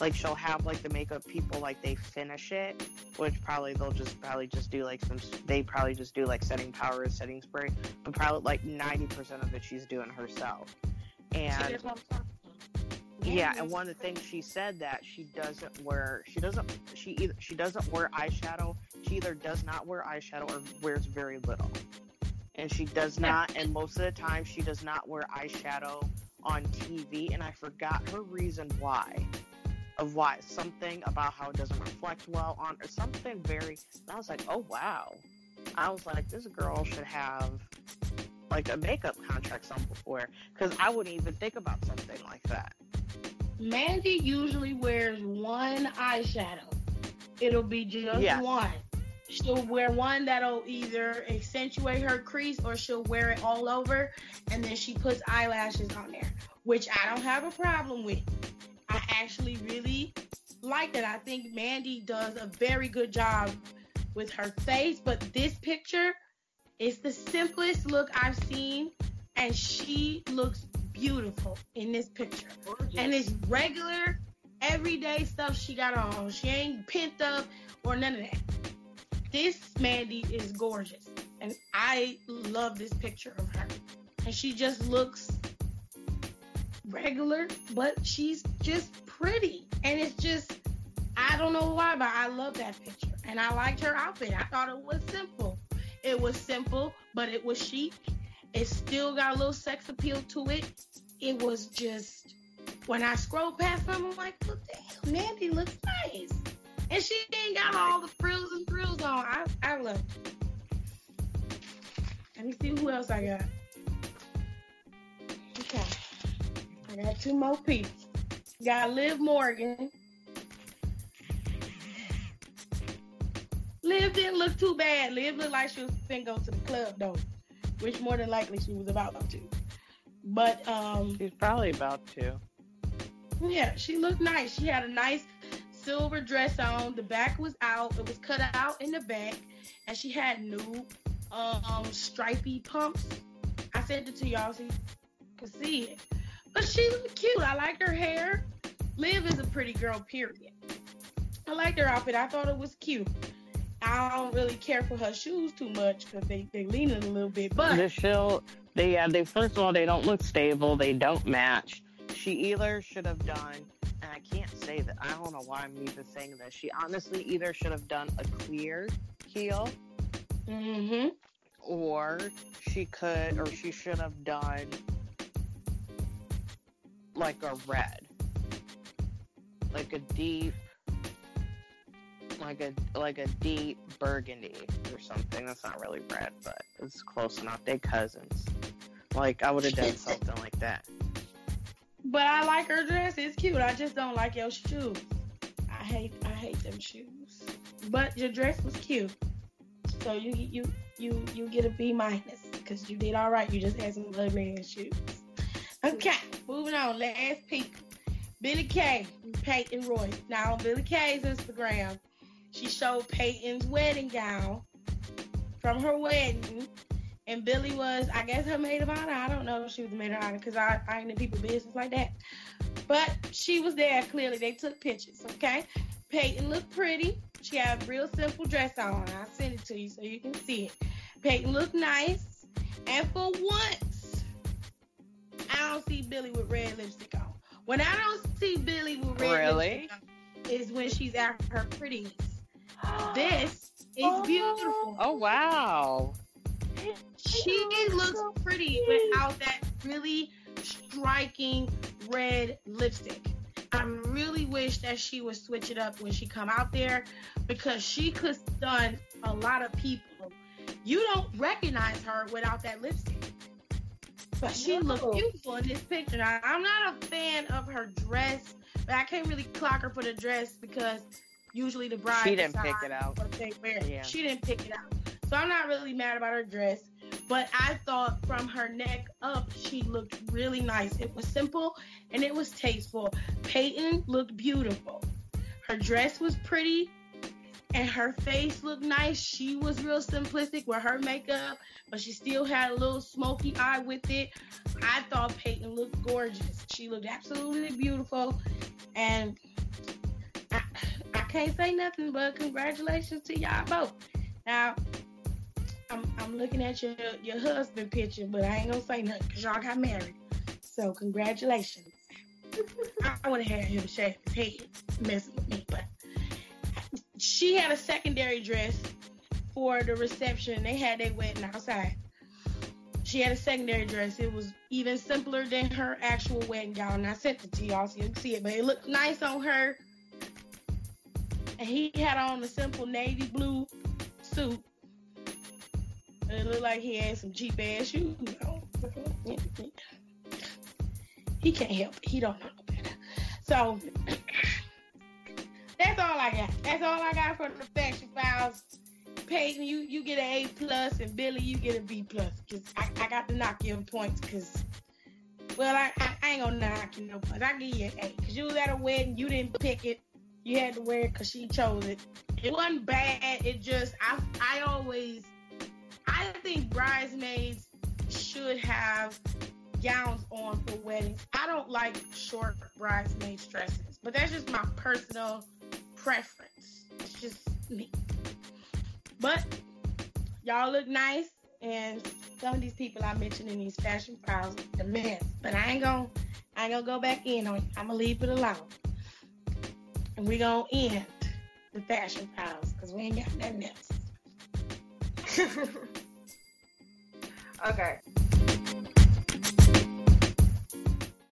like she'll have like the makeup people like they finish it which probably they'll just probably just do like some they probably just do like setting powder setting spray but probably like 90% of it she's doing herself. And that's what I'm talking about. yeah and one of the things she said that she doesn't wear she doesn't she either she doesn't wear eyeshadow she either does not wear eyeshadow or wears very little and she does not and most of the time she does not wear eyeshadow on tv and i forgot her reason why of why something about how it doesn't reflect well on or something very and i was like oh wow i was like this girl should have like a makeup contract somewhere because i wouldn't even think about something like that Mandy usually wears one eyeshadow. It'll be just Yes. one. She'll wear one that'll either accentuate her crease or she'll wear it all over and then she puts eyelashes on there, which I don't have a problem with. I actually really like it. I think Mandy does a very good job with her face, but this picture is the simplest look I've seen and she looks beautiful in this picture. And it's regular, everyday stuff she got on. She ain't pent up or none of that. This Mandy is gorgeous. And I love this picture of her. And she just looks regular, but she's just pretty. And it's just, I don't know why, but I love that picture. And I liked her outfit. I thought it was simple. It was simple, but it was chic. It still got a little sex appeal to it. It was just when I scrolled past them, I'm like, look, damn, Mandy looks nice. And she ain't got all the who else I got. Okay. I got two more people. Got Liv Morgan. Liv didn't look too bad. Liv looked like she was finna go to the club though, which more than likely she was about to. But um, she's probably about to yeah, she looked nice. She had a nice silver dress on. The back was out. It was cut out in the back, and she had new um stripy pumps. I sent it to y'all so you could see it. But she looked cute. I like her hair. Liv is a pretty girl, period. I liked her outfit. I thought it was cute. I don't really care for her shoes too much because they they leaning a little bit. But shoe, they yeah, they first of all they don't look stable. They don't match. She either should have done, and I can't say that. I don't know why I'm even saying this. She honestly either should have done a clear heel, hmm or she could, or she should have done like a red, like a deep, like a like a deep burgundy or something. That's not really red, but it's close enough. They cousins. Like I would have done something like that. but I like her dress. It's cute. I just don't like your shoes. I hate I hate them shoes. But your dress was cute. So you you you you get a B minus because you did all right. You just had some ugly ass shoes. Okay, moving on. Last peek. Billie Kay, Peyton Roy. Now on Billie Kay's Instagram, she showed Peyton's wedding gown from her wedding, and Billie was, I guess, her maid of honor. I don't know if she was the maid of honor because I, I ain't in people business like that. But she was there. Clearly, they took pictures. Okay, Peyton looked pretty. She had a real simple dress on. I'll send it to you so you can see it. Peyton looked nice, and for once, I don't see Billie with red lipstick on. When I don't see Billie with red Really? lipstick on, is when she's at her prettiest. This is oh. beautiful. Oh wow! She looks pretty without that really striking red lipstick. I really wish that she would switch it up when she come out there because she could stun a lot of people. You don't recognize her without that lipstick. But she No. looked beautiful in this picture. Now, I'm not a fan of her dress, but I can't really clock her for the dress because usually the bride She didn't pick it out. what they wear. Yeah. She didn't pick it out. So I'm not really mad about her dress. But I thought from her neck up, she looked really nice. It was simple and it was tasteful. Peyton looked beautiful. Her dress was pretty and her face looked nice. She was real simplistic with her makeup, but she still had a little smoky eye with it. I thought Peyton looked gorgeous. She looked absolutely beautiful. And I, I can't say nothing but congratulations to y'all both. Now, I'm, I'm looking at your, your husband picture, but I ain't gonna say nothing because y'all got married. So congratulations. I would have had him shave his head messing with me, but she had a secondary dress for the reception. They had their wedding outside. She had a secondary dress. It was even simpler than her actual wedding gown. And I sent it to y'all so you can see it, but it looked nice on her. And he had on a simple navy blue suit. And it looked like he had some cheap ass shoes. He can't help it. He don't know no better. So that's all I got. That's all I got from the fashion files. Peyton, you you get an A plus, and Billie, you get a B plus. Cause I, I got to knock you in points. Cause well, I, I, I ain't gonna knock you no points. I give you an A. Cause you was at a wedding, you didn't pick it. You had to wear it cause she chose it. It wasn't bad. It just I I always I think bridesmaids should have gowns on for weddings. I don't like short bridesmaid dresses, but that's just my personal preference. It's just me. But y'all look nice, and some of these people I mentioned in these fashion files, the mess. But I ain't gonna, I ain't gonna go back in on. it. I'm gonna leave it alone, and we gonna end the fashion files because we ain't got nothing else. okay.